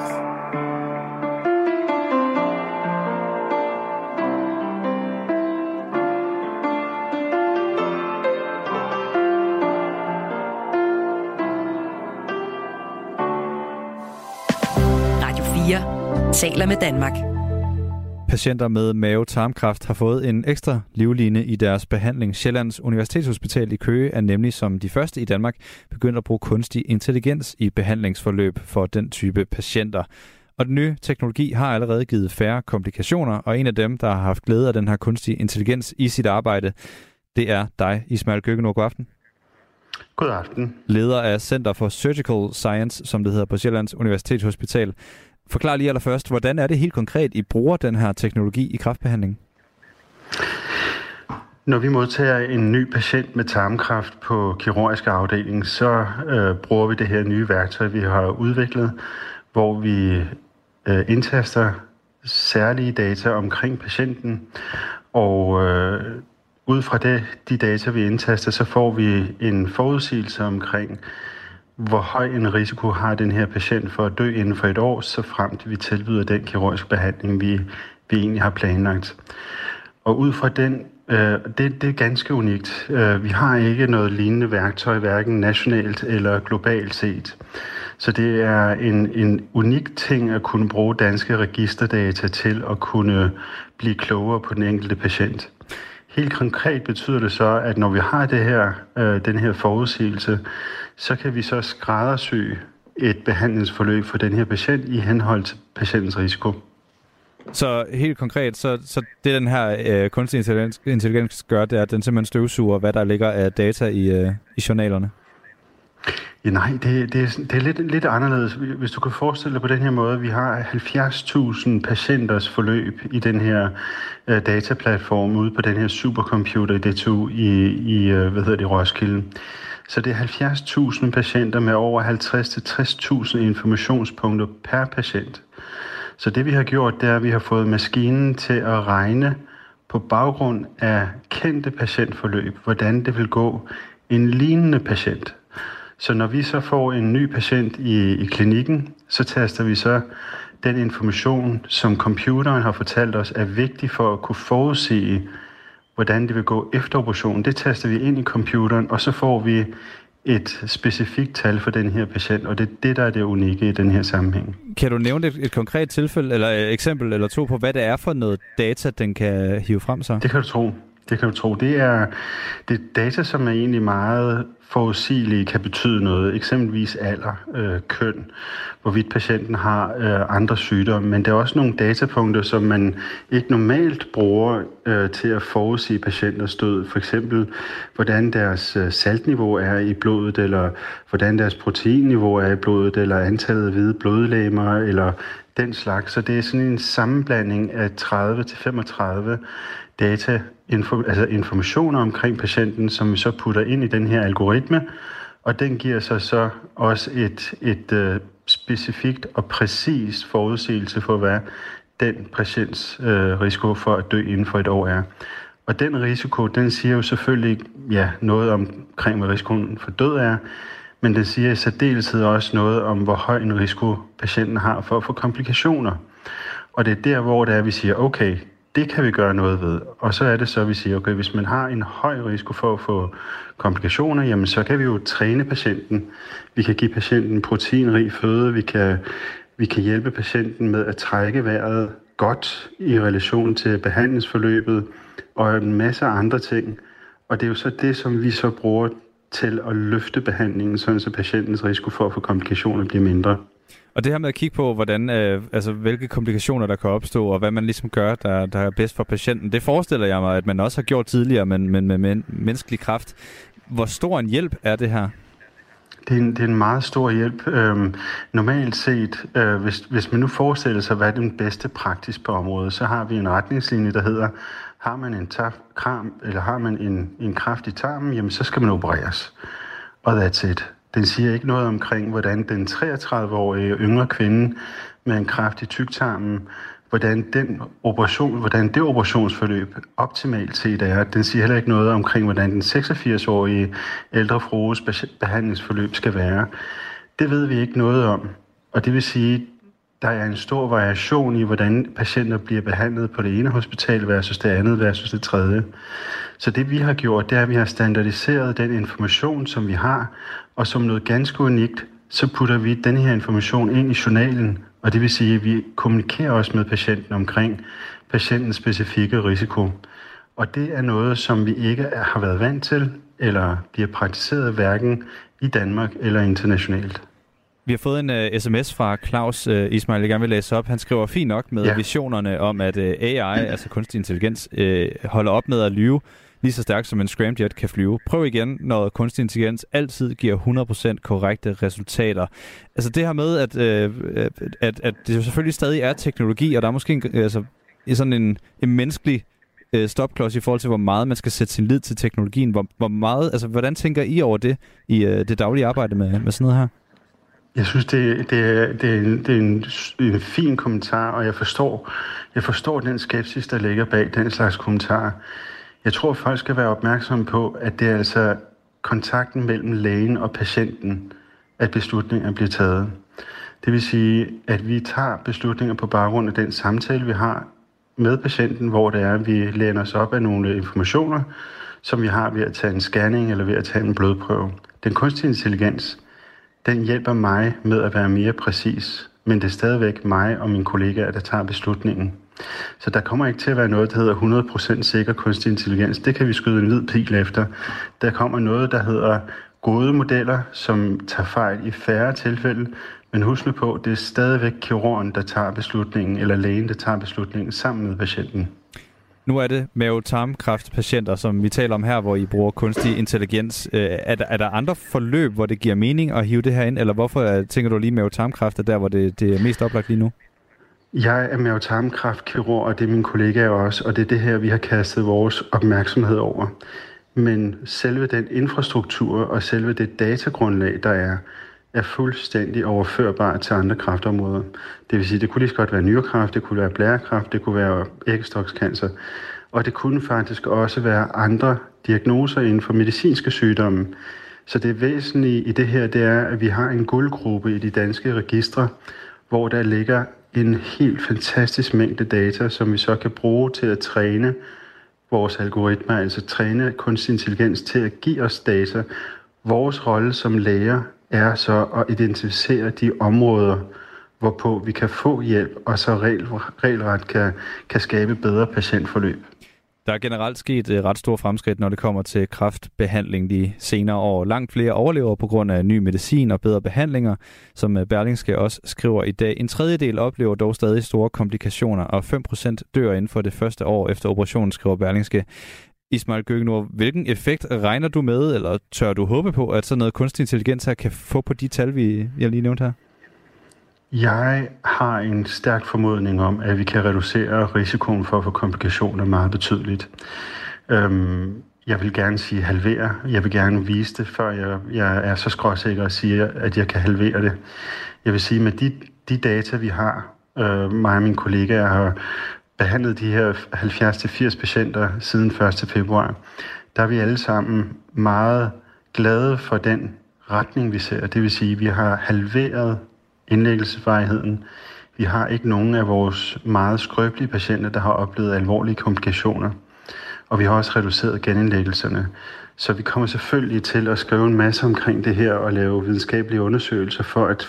Radio 4 taler med Danmark. Patienter med mave-tarmkræft har fået en ekstra livline i deres behandling. Sjællands Universitetshospital i Køge er nemlig som de første i Danmark begyndt at bruge kunstig intelligens i behandlingsforløb for den type patienter. Og den nye teknologi har allerede givet færre komplikationer, og en af dem, der har haft glæde af den her kunstige intelligens i sit arbejde, det er dig, Ismail Gøgenor. God aften. God aften. Leder af Center for Surgical Science, som det hedder på Sjællands Universitetshospital. Forklar lige allerførst, hvordan er det helt konkret, I bruger den her teknologi i kræftbehandling? Når vi modtager en ny patient med tarmkræft på kirurgisk afdeling, så øh, bruger vi det her nye værktøj, vi har udviklet, hvor vi øh, indtaster særlige data omkring patienten, og øh, ud fra det, de data, vi indtaster, så får vi en forudsigelse omkring, hvor høj en risiko har den her patient for at dø inden for et år, så frem til vi tilbyder den kirurgiske behandling, vi, vi egentlig har planlagt. Og ud fra den, øh, det, det er ganske unikt. Øh, vi har ikke noget lignende værktøj, hverken nationalt eller globalt set. Så det er en, en unik ting at kunne bruge danske registerdata til at kunne blive klogere på den enkelte patient. Helt konkret betyder det så, at når vi har det her, øh, den her forudsigelse, så kan vi så skræddersy et behandlingsforløb for den her patient i henhold til patientens risiko. Så helt konkret, så, så det den her øh, kunstig intelligens, intelligens gør, det er, at den simpelthen støvsuger, hvad der ligger af data i, øh, i journalerne? Ja, nej, det, det, er, det er lidt, lidt anderledes. Hvis du kan forestille dig på den her måde, vi har 70.000 patienters forløb i den her uh, dataplatform ude på den her supercomputer i DTU i, i uh, hvad hedder det, Roskilde. Så det er 70.000 patienter med over 50-60.000 informationspunkter per patient. Så det vi har gjort, det er, at vi har fået maskinen til at regne på baggrund af kendte patientforløb, hvordan det vil gå en lignende patient. Så når vi så får en ny patient i, i klinikken, så taster vi så den information, som computeren har fortalt os er vigtig for at kunne forudsige, hvordan det vil gå efter operationen. Det taster vi ind i computeren, og så får vi et specifikt tal for den her patient, og det er det, der er det unikke i den her sammenhæng. Kan du nævne et, et konkret tilfælde, eller et eksempel eller to på, hvad det er for noget data, den kan hive frem så? Det kan du tro. Det kan du tro. Det er, det er data, som er egentlig meget forudsigelige, kan betyde noget. Eksempelvis alder, øh, køn, hvorvidt patienten har øh, andre sygdomme. Men der er også nogle datapunkter, som man ikke normalt bruger øh, til at forudsige patienters død. For eksempel, hvordan deres øh, saltniveau er i blodet, eller hvordan deres proteinniveau er i blodet, eller antallet af hvide blodlegemer, eller den slags. Så det er sådan en sammenblanding af 30 til 35 data, info, altså informationer omkring patienten, som vi så putter ind i den her algoritme, og den giver sig så også et, et uh, specifikt og præcist forudsigelse for, hvad den patients uh, risiko for at dø inden for et år er. Og den risiko, den siger jo selvfølgelig ja, noget omkring, hvad risikoen for død er, men den siger i særdeleshed også noget om, hvor høj en risiko patienten har for at få komplikationer. Og det er der, hvor det er, vi siger, okay, det kan vi gøre noget ved. Og så er det så, at vi siger, okay, hvis man har en høj risiko for at få komplikationer, jamen så kan vi jo træne patienten. Vi kan give patienten proteinrig føde, vi kan, vi kan hjælpe patienten med at trække vejret godt i relation til behandlingsforløbet og en masse andre ting. Og det er jo så det, som vi så bruger til at løfte behandlingen, så patientens risiko for at få komplikationer bliver mindre. Og det her med at kigge på, hvordan, øh, altså, hvilke komplikationer der kan opstå, og hvad man ligesom gør, der, der er bedst for patienten, det forestiller jeg mig, at man også har gjort tidligere, men, men med men, menneskelig kraft. Hvor stor en hjælp er det her? Det er, en, det er en meget stor hjælp. Øhm, normalt set, øh, hvis, hvis man nu forestiller sig, hvad er den bedste praksis på området, så har vi en retningslinje, der hedder, har man en taf, kram, eller har man en, en kraft i tarmen, jamen så skal man opereres. Og that's it. Den siger ikke noget omkring, hvordan den 33-årige yngre kvinde med en kraft i tyktarmen, hvordan den operation, hvordan det operationsforløb optimalt set er. Den siger heller ikke noget omkring, hvordan den 86-årige ældre frues behandlingsforløb skal være. Det ved vi ikke noget om. Og det vil sige, der er en stor variation i, hvordan patienter bliver behandlet på det ene hospital versus det andet versus det tredje. Så det vi har gjort, det er, at vi har standardiseret den information, som vi har, og som noget ganske unikt, så putter vi den her information ind i journalen, og det vil sige, at vi kommunikerer også med patienten omkring patientens specifikke risiko. Og det er noget, som vi ikke har været vant til, eller bliver praktiseret hverken i Danmark eller internationalt. Vi har fået en uh, sms fra Claus uh, Ismail, jeg gerne vil læse op. Han skriver fint nok med ja. visionerne om, at uh, AI, altså kunstig intelligens, uh, holder op med at lyve lige så stærkt som en scramjet kan flyve. Prøv igen, når kunstig intelligens altid giver 100% korrekte resultater. Altså det her med, at, øh, at, at det selvfølgelig stadig er teknologi, og der er måske en, altså, sådan en, en menneskelig øh, stopklods i forhold til, hvor meget man skal sætte sin lid til teknologien. Hvor, hvor meget, altså, hvordan tænker I over det i øh, det daglige arbejde med, med sådan noget her? Jeg synes, det, det, er, det, er, en, det er en, en fin kommentar, og jeg forstår, jeg forstår den skepsis, der ligger bag den slags kommentarer. Jeg tror, folk skal være opmærksomme på, at det er altså kontakten mellem lægen og patienten, at beslutninger bliver taget. Det vil sige, at vi tager beslutninger på baggrund af den samtale, vi har med patienten, hvor det er, at vi læner os op af nogle informationer, som vi har ved at tage en scanning eller ved at tage en blodprøve. Den kunstige intelligens, den hjælper mig med at være mere præcis, men det er stadigvæk mig og mine kollegaer, der tager beslutningen. Så der kommer ikke til at være noget, der hedder 100% sikker kunstig intelligens. Det kan vi skyde en hvid pil efter. Der kommer noget, der hedder gode modeller, som tager fejl i færre tilfælde, men husk nu på, det er stadigvæk kirurgen, der tager beslutningen, eller lægen, der tager beslutningen sammen med patienten. Nu er det mave-tarmkræftpatienter, som vi taler om her, hvor I bruger kunstig intelligens. Øh, er, der, er der andre forløb, hvor det giver mening at hive det her ind, eller hvorfor øh, tænker du lige mave-tarmkræft er der, hvor det, det er mest oplagt lige nu? Jeg er mavetarmkræftkirurg, og det er min kollega også, og det er det her, vi har kastet vores opmærksomhed over. Men selve den infrastruktur og selve det datagrundlag, der er, er fuldstændig overførbar til andre kræftområder. Det vil sige, det kunne lige så godt være nyrekræft, det kunne være blærekræft, det kunne være æggestokscancer, og det kunne faktisk også være andre diagnoser inden for medicinske sygdomme. Så det væsentlige i det her, det er, at vi har en guldgruppe i de danske registre, hvor der ligger en helt fantastisk mængde data, som vi så kan bruge til at træne vores algoritmer, altså træne kunstig intelligens til at give os data. Vores rolle som læger er så at identificere de områder, hvorpå vi kan få hjælp, og så regel, regelret kan, kan skabe bedre patientforløb. Der er generelt sket et ret stort fremskridt, når det kommer til kræftbehandling de senere år. Langt flere overlever på grund af ny medicin og bedre behandlinger, som øh, Berlingske også skriver i dag. En tredjedel oplever dog stadig store komplikationer, og 5% dør inden for det første år efter operationen, skriver Berlingske. Ismail Gøgenor, hvilken effekt regner du med, eller tør du håbe på, at sådan noget kunstig intelligens her kan få på de tal, vi, jeg lige nævnte her? Jeg har en stærk formodning om, at vi kan reducere risikoen for at få komplikationer meget betydeligt. Øhm, jeg vil gerne sige halvere. Jeg vil gerne vise det, før jeg, jeg er så skråsikker og siger, at jeg kan halvere det. Jeg vil sige, med de, de data, vi har, øh, mig og mine kollegaer har behandlet de her 70-80 patienter siden 1. februar, der er vi alle sammen meget glade for den retning, vi ser. Det vil sige, at vi har halveret indlæggelsesvarigheden. Vi har ikke nogen af vores meget skrøbelige patienter, der har oplevet alvorlige komplikationer. Og vi har også reduceret genindlæggelserne. Så vi kommer selvfølgelig til at skrive en masse omkring det her og lave videnskabelige undersøgelser for at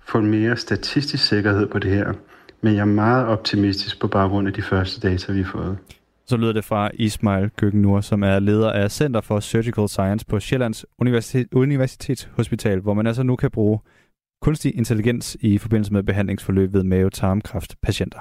få en mere statistisk sikkerhed på det her. Men jeg er meget optimistisk på baggrund af de første data, vi har fået. Så lyder det fra Ismail Køkkenur, som er leder af Center for Surgical Science på Sjællands Universitet, Universitetshospital, hvor man altså nu kan bruge kunstig intelligens i forbindelse med behandlingsforløb ved mave-tarmkræft patienter.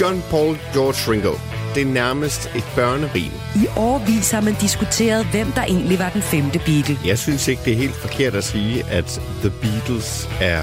John Paul George Ringo. Det er nærmest et børnerim. I årvis har man diskuteret, hvem der egentlig var den femte Beatle. Jeg synes ikke, det er helt forkert at sige, at The Beatles er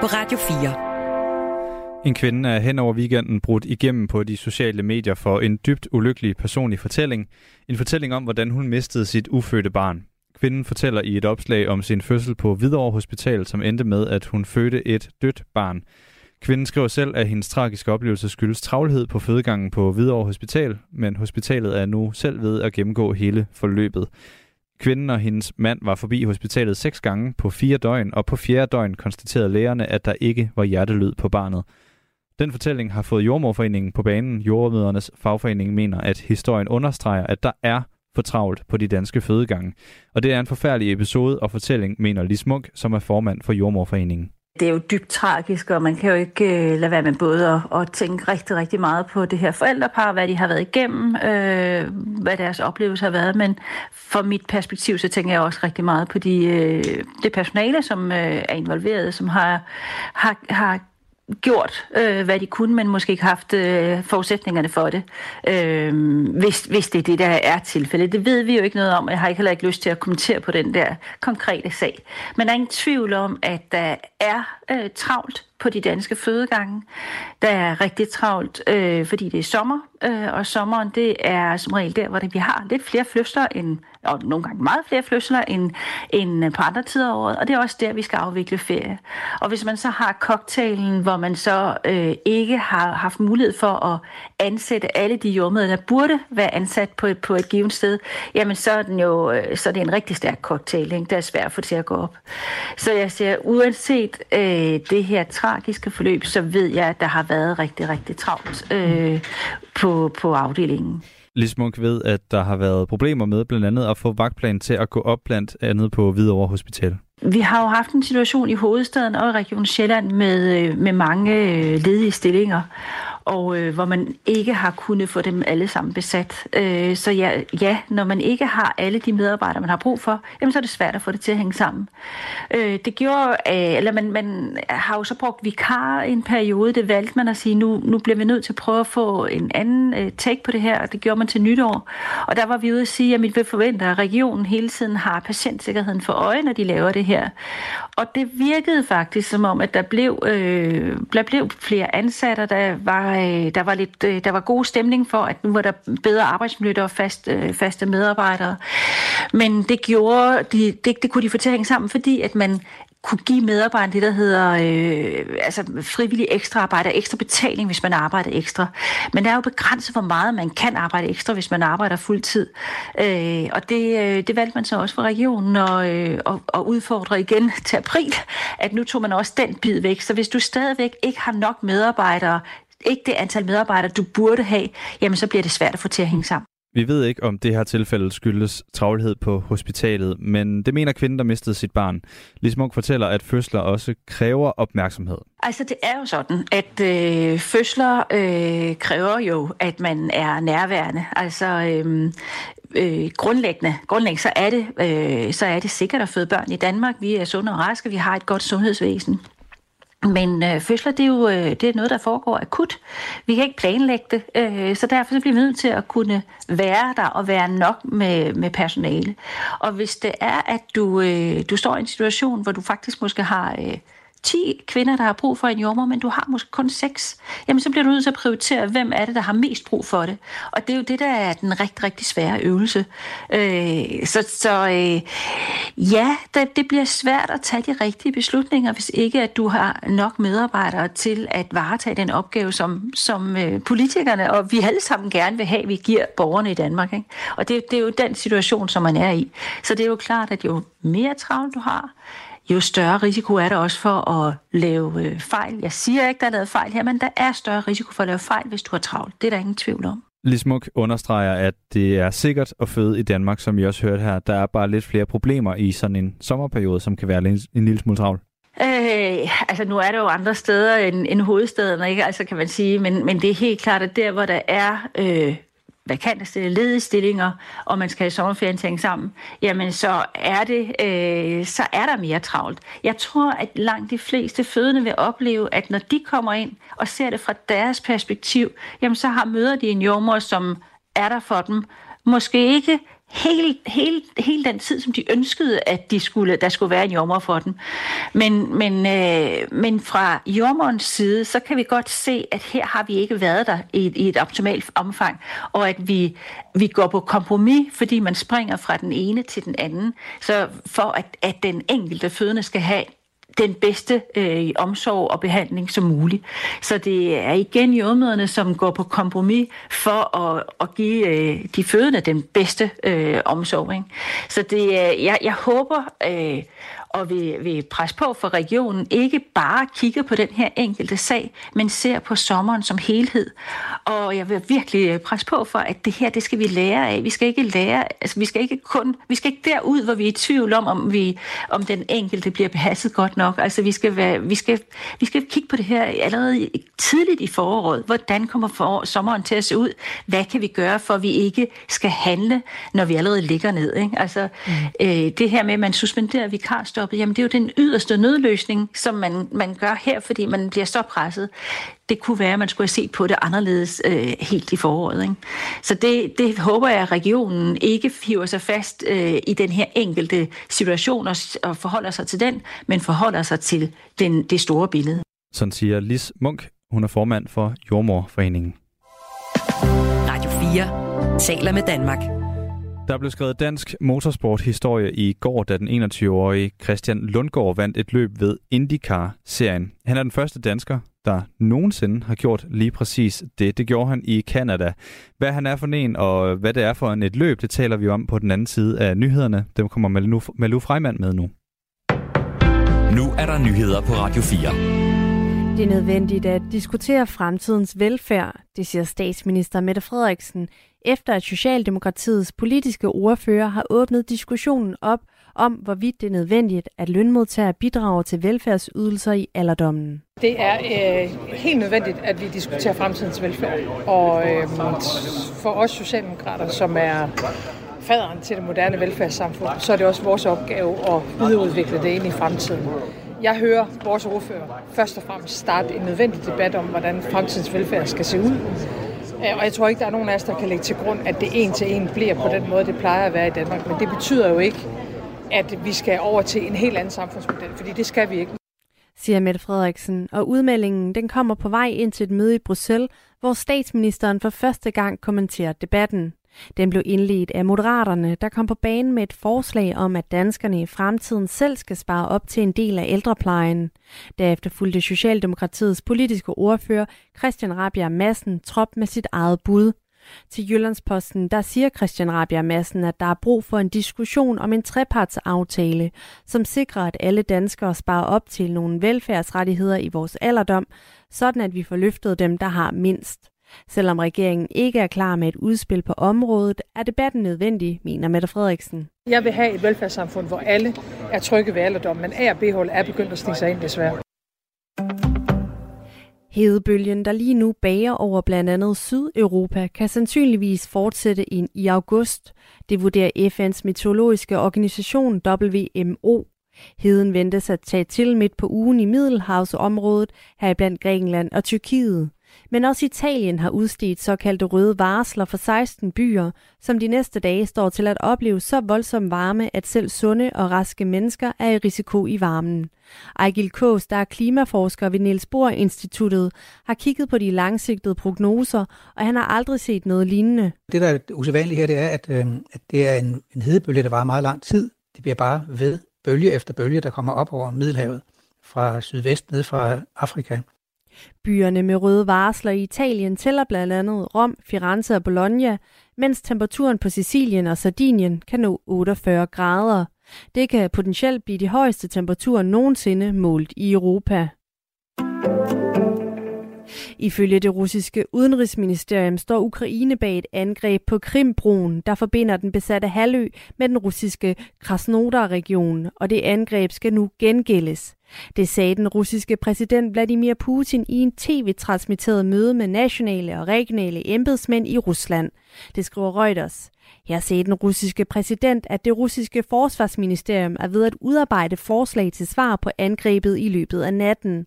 På Radio 4. En kvinde er hen over weekenden brudt igennem på de sociale medier for en dybt ulykkelig personlig fortælling. En fortælling om, hvordan hun mistede sit ufødte barn. Kvinden fortæller i et opslag om sin fødsel på Hvidovre Hospital, som endte med, at hun fødte et dødt barn. Kvinden skriver selv, at hendes tragiske oplevelse skyldes travlhed på fødegangen på Hvidovre Hospital, men hospitalet er nu selv ved at gennemgå hele forløbet. Kvinden og hendes mand var forbi hospitalet seks gange på fire døgn, og på fjerde døgn konstaterede lægerne, at der ikke var hjertelyd på barnet. Den fortælling har fået Jordmorforeningen på banen. Jordmødernes fagforening mener, at historien understreger, at der er for travlt på de danske fødegange. Og det er en forfærdelig episode og fortælling, mener Lis Munk, som er formand for Jordmorforeningen. Det er jo dybt tragisk, og man kan jo ikke øh, lade være med både at, at tænke rigtig, rigtig meget på det her forældrepar, hvad de har været igennem, øh, hvad deres oplevelse har været, men fra mit perspektiv, så tænker jeg også rigtig meget på de, øh, det personale, som øh, er involveret, som har, har, har gjort, øh, hvad de kunne, men måske ikke haft øh, forudsætningerne for det, øh, hvis, hvis det er det, der er tilfældet. Det ved vi jo ikke noget om, og jeg har ikke heller ikke lyst til at kommentere på den der konkrete sag. Men der er ingen tvivl om, at der er øh, travlt på de danske fødegange. Der er rigtig travlt, øh, fordi det er sommer, øh, og sommeren det er som regel der, hvor det, vi har lidt flere fødsler, end, og nogle gange meget flere fødsler end, end øh, på andre tider af året, og det er også der, vi skal afvikle ferie. Og hvis man så har cocktailen, hvor man så øh, ikke har haft mulighed for at ansætte alle de jordmøder, der burde være ansat på et, på et givet sted, jamen så er, den jo, øh, så er det en rigtig stærk cocktail, ikke? der er svært at få til at gå op. Så jeg siger, uanset øh, det her tragiske forløb, så ved jeg, at der har været rigtig, rigtig travlt øh, på, på afdelingen. Lis Munk ved, at der har været problemer med blandt andet at få vagtplan til at gå op blandt andet på Hvidovre Hospital. Vi har jo haft en situation i hovedstaden og i Region Sjælland med, øh, med mange øh, ledige stillinger, og øh, hvor man ikke har kunnet få dem alle sammen besat. Øh, så ja, ja, når man ikke har alle de medarbejdere, man har brug for, jamen, så er det svært at få det til at hænge sammen. Øh, det gjorde, øh, eller man, man har jo så brugt vikar i en periode, det valgte man at sige, nu, nu bliver vi nødt til at prøve at få en anden øh, take på det her, og det gjorde man til nytår. Og der var vi ude at sige, at vi forventer, at regionen hele tiden har patientsikkerheden for øje, når de laver det her. Og det virkede faktisk som om, at der blev, øh, der blev flere ansatte, der var, øh, der var lidt, øh, der var god stemning for, at nu var der bedre arbejdsmiljø og fast, øh, faste medarbejdere. Men det gjorde, de, det, det kunne de få til at hænge sammen, fordi at man kunne give medarbejderne det, der hedder øh, altså frivillig ekstra arbejde, ekstra betaling, hvis man arbejder ekstra. Men der er jo begrænset, hvor meget man kan arbejde ekstra, hvis man arbejder fuldtid. Øh, og det, øh, det valgte man så også for regionen og, øh, og, og udfordre igen til april, at nu tog man også den bid væk. Så hvis du stadigvæk ikke har nok medarbejdere, ikke det antal medarbejdere, du burde have, jamen så bliver det svært at få til at hænge sammen. Vi ved ikke, om det her tilfælde skyldes travlhed på hospitalet, men det mener kvinden, der mistede sit barn. Lis Munk fortæller, at fødsler også kræver opmærksomhed. Altså det er jo sådan, at øh, fødsler øh, kræver jo, at man er nærværende. Altså øh, øh, grundlæggende, grundlæggende så, er det, øh, så er det sikkert at føde børn i Danmark. Vi er sunde og raske, vi har et godt sundhedsvæsen. Men øh, fødsler, det er jo øh, det er noget, der foregår akut. Vi kan ikke planlægge det, øh, så derfor så bliver vi nødt til at kunne være der og være nok med, med personale. Og hvis det er, at du, øh, du står i en situation, hvor du faktisk måske har... Øh, 10 kvinder, der har brug for en jordmor, men du har måske kun 6, jamen så bliver du nødt til at prioritere, hvem er det, der har mest brug for det. Og det er jo det, der er den rigtig, rigtig svære øvelse. Øh, så så øh, ja, det, det bliver svært at tage de rigtige beslutninger, hvis ikke at du har nok medarbejdere til at varetage den opgave, som, som øh, politikerne, og vi alle sammen gerne vil have, vi giver borgerne i Danmark. Ikke? Og det, det er jo den situation, som man er i. Så det er jo klart, at jo mere travlt du har, jo større risiko er der også for at lave øh, fejl. Jeg siger ikke, der er lavet fejl her, men der er større risiko for at lave fejl, hvis du har travlt. Det er der ingen tvivl om. Lismuk understreger, at det er sikkert at føde i Danmark, som I også hørte her. Der er bare lidt flere problemer i sådan en sommerperiode, som kan være en, lille smule travl. Øh, altså nu er der jo andre steder end, end hovedstaden, ikke? Altså kan man sige, men, men det er helt klart, at der hvor der er øh, vakante ledige stillinger, og man skal have sommerferien tænke sammen, jamen så er, det, øh, så er der mere travlt. Jeg tror, at langt de fleste fødende vil opleve, at når de kommer ind og ser det fra deres perspektiv, jamen så har møder de en jordmor, som er der for dem. Måske ikke hele, hele, hele den tid, som de ønskede, at de skulle, der skulle være en jommer for dem. Men, men, øh, men fra jommerens side, så kan vi godt se, at her har vi ikke været der i, i et optimalt omfang, og at vi, vi går på kompromis, fordi man springer fra den ene til den anden, så for at, at den enkelte fødende skal have den bedste øh, omsorg og behandling som muligt. Så det er igen jordmøderne, som går på kompromis for at, at give øh, de fødende den bedste øh, omsorg. Ikke? Så det, øh, jeg, jeg håber øh, og vil, vil presse på for regionen, ikke bare kigger på den her enkelte sag, men ser på sommeren som helhed. Og jeg vil virkelig presse på for, at det her, det skal vi lære af. Vi skal ikke lære, altså vi skal ikke kun, vi skal ikke derud, hvor vi er i tvivl om, om, vi, om den enkelte bliver behandlet godt nok. Altså vi skal, være, vi, skal, vi skal kigge på det her allerede tidligt i foråret. Hvordan kommer for, sommeren til at se ud? Hvad kan vi gøre, for at vi ikke skal handle, når vi allerede ligger ned? Ikke? Altså mm. øh, det her med, at man suspenderer vikarstoppet, jamen det er jo den yderste nødløsning, som man, man gør her, fordi man bliver så presset. Det kunne være, at man skulle have set på det anderledes øh, helt i foråret. Ikke? Så det, det håber jeg, at regionen ikke hiver sig fast øh, i den her enkelte situation og, og forholder sig til den, men forholder sig til den, det store billede. Sådan siger Lis Munk. Hun er formand for Jordmorforeningen. Radio 4 taler med Danmark. Der blev skrevet dansk motorsporthistorie i går, da den 21-årige Christian Lundgaard vandt et løb ved IndyCar-serien. Han er den første dansker, der nogensinde har gjort lige præcis det. Det gjorde han i Kanada. Hvad han er for en, og hvad det er for en et løb, det taler vi om på den anden side af nyhederne. Dem kommer Malou, Malou Freimann med nu. Nu er der nyheder på Radio 4. Det er nødvendigt at diskutere fremtidens velfærd, det siger statsminister Mette Frederiksen, efter at Socialdemokratiets politiske ordfører har åbnet diskussionen op om, hvorvidt det er nødvendigt, at lønmodtagere bidrager til velfærdsydelser i alderdommen. Det er øh, helt nødvendigt, at vi diskuterer fremtidens velfærd. Og øh, for os socialdemokrater, som er faderen til det moderne velfærdssamfund, så er det også vores opgave at videreudvikle det ind i fremtiden. Jeg hører vores ordfører først og fremmest starte en nødvendig debat om, hvordan fremtidens velfærd skal se ud. Øh, Og jeg tror ikke, der er nogen af os, der kan lægge til grund, at det en til en bliver på den måde, det plejer at være i Danmark. Men det betyder jo ikke, at vi skal over til en helt anden samfundsmodel, fordi det skal vi ikke. siger Mette Frederiksen, og udmeldingen den kommer på vej ind til et møde i Bruxelles, hvor statsministeren for første gang kommenterer debatten. Den blev indledt af Moderaterne, der kom på banen med et forslag om, at danskerne i fremtiden selv skal spare op til en del af ældreplejen. Derefter fulgte Socialdemokratiets politiske ordfører Christian Rabia Madsen trop med sit eget bud. Til Jyllandsposten, der siger Christian Rabia Madsen, at der er brug for en diskussion om en trepartsaftale, som sikrer, at alle danskere sparer op til nogle velfærdsrettigheder i vores alderdom, sådan at vi får løftet dem, der har mindst. Selvom regeringen ikke er klar med et udspil på området, er debatten nødvendig, mener Mette Frederiksen. Jeg vil have et velfærdssamfund, hvor alle er trygge ved alderdom, men A- og B-hold er begyndt at snige sig ind desværre. Hedebølgen, der lige nu bager over blandt andet Sydeuropa, kan sandsynligvis fortsætte ind i august. Det vurderer FN's meteorologiske organisation WMO. Heden ventes at tage til midt på ugen i Middelhavsområdet, heriblandt Grækenland og Tyrkiet. Men også Italien har udstedt såkaldte røde varsler for 16 byer, som de næste dage står til at opleve så voldsom varme, at selv sunde og raske mennesker er i risiko i varmen. Ejgil Kås, der er klimaforsker ved Niels Bohr Instituttet, har kigget på de langsigtede prognoser, og han har aldrig set noget lignende. Det, der er usædvanligt her, det er, at, øh, at det er en, en hedebølge, der varer meget lang tid. Det bliver bare ved bølge efter bølge, der kommer op over Middelhavet fra sydvest ned fra Afrika. Byerne med røde varsler i Italien tæller blandt andet Rom, Firenze og Bologna, mens temperaturen på Sicilien og Sardinien kan nå 48 grader. Det kan potentielt blive de højeste temperaturer nogensinde målt i Europa. Ifølge det russiske udenrigsministerium står Ukraine bag et angreb på Krimbroen, der forbinder den besatte halvø med den russiske Krasnodar-region, og det angreb skal nu gengældes. Det sagde den russiske præsident Vladimir Putin i en tv-transmitteret møde med nationale og regionale embedsmænd i Rusland. Det skriver Reuters. Her sagde den russiske præsident, at det russiske forsvarsministerium er ved at udarbejde forslag til svar på angrebet i løbet af natten.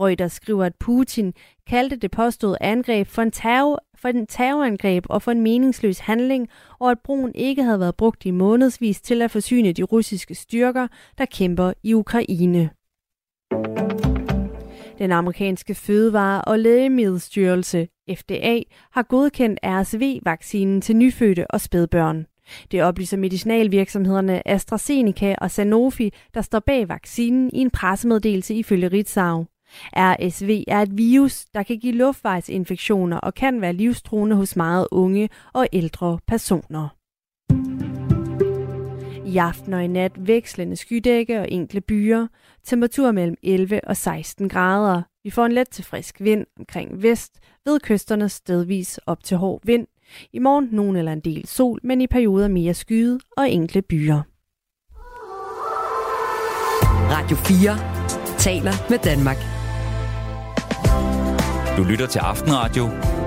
Reuters skriver, at Putin kaldte det påståede angreb for en, terror, for en terrorangreb og for en meningsløs handling, og at broen ikke havde været brugt i månedsvis til at forsyne de russiske styrker, der kæmper i Ukraine. Den amerikanske fødevare- og lægemiddelstyrelse, FDA, har godkendt RSV-vaccinen til nyfødte og spædbørn. Det oplyser medicinalvirksomhederne AstraZeneca og Sanofi, der står bag vaccinen i en pressemeddelelse ifølge Ritzau. RSV er et virus, der kan give luftvejsinfektioner og kan være livstruende hos meget unge og ældre personer. I aften og i nat vekslende skydække og enkle byer. Temperatur mellem 11 og 16 grader. Vi får en let til frisk vind omkring vest, ved kysterne stedvis op til hård vind. I morgen nogen eller en del sol, men i perioder mere skyde og enkle byer. Radio 4 taler med Danmark. Du lytter til Aftenradio.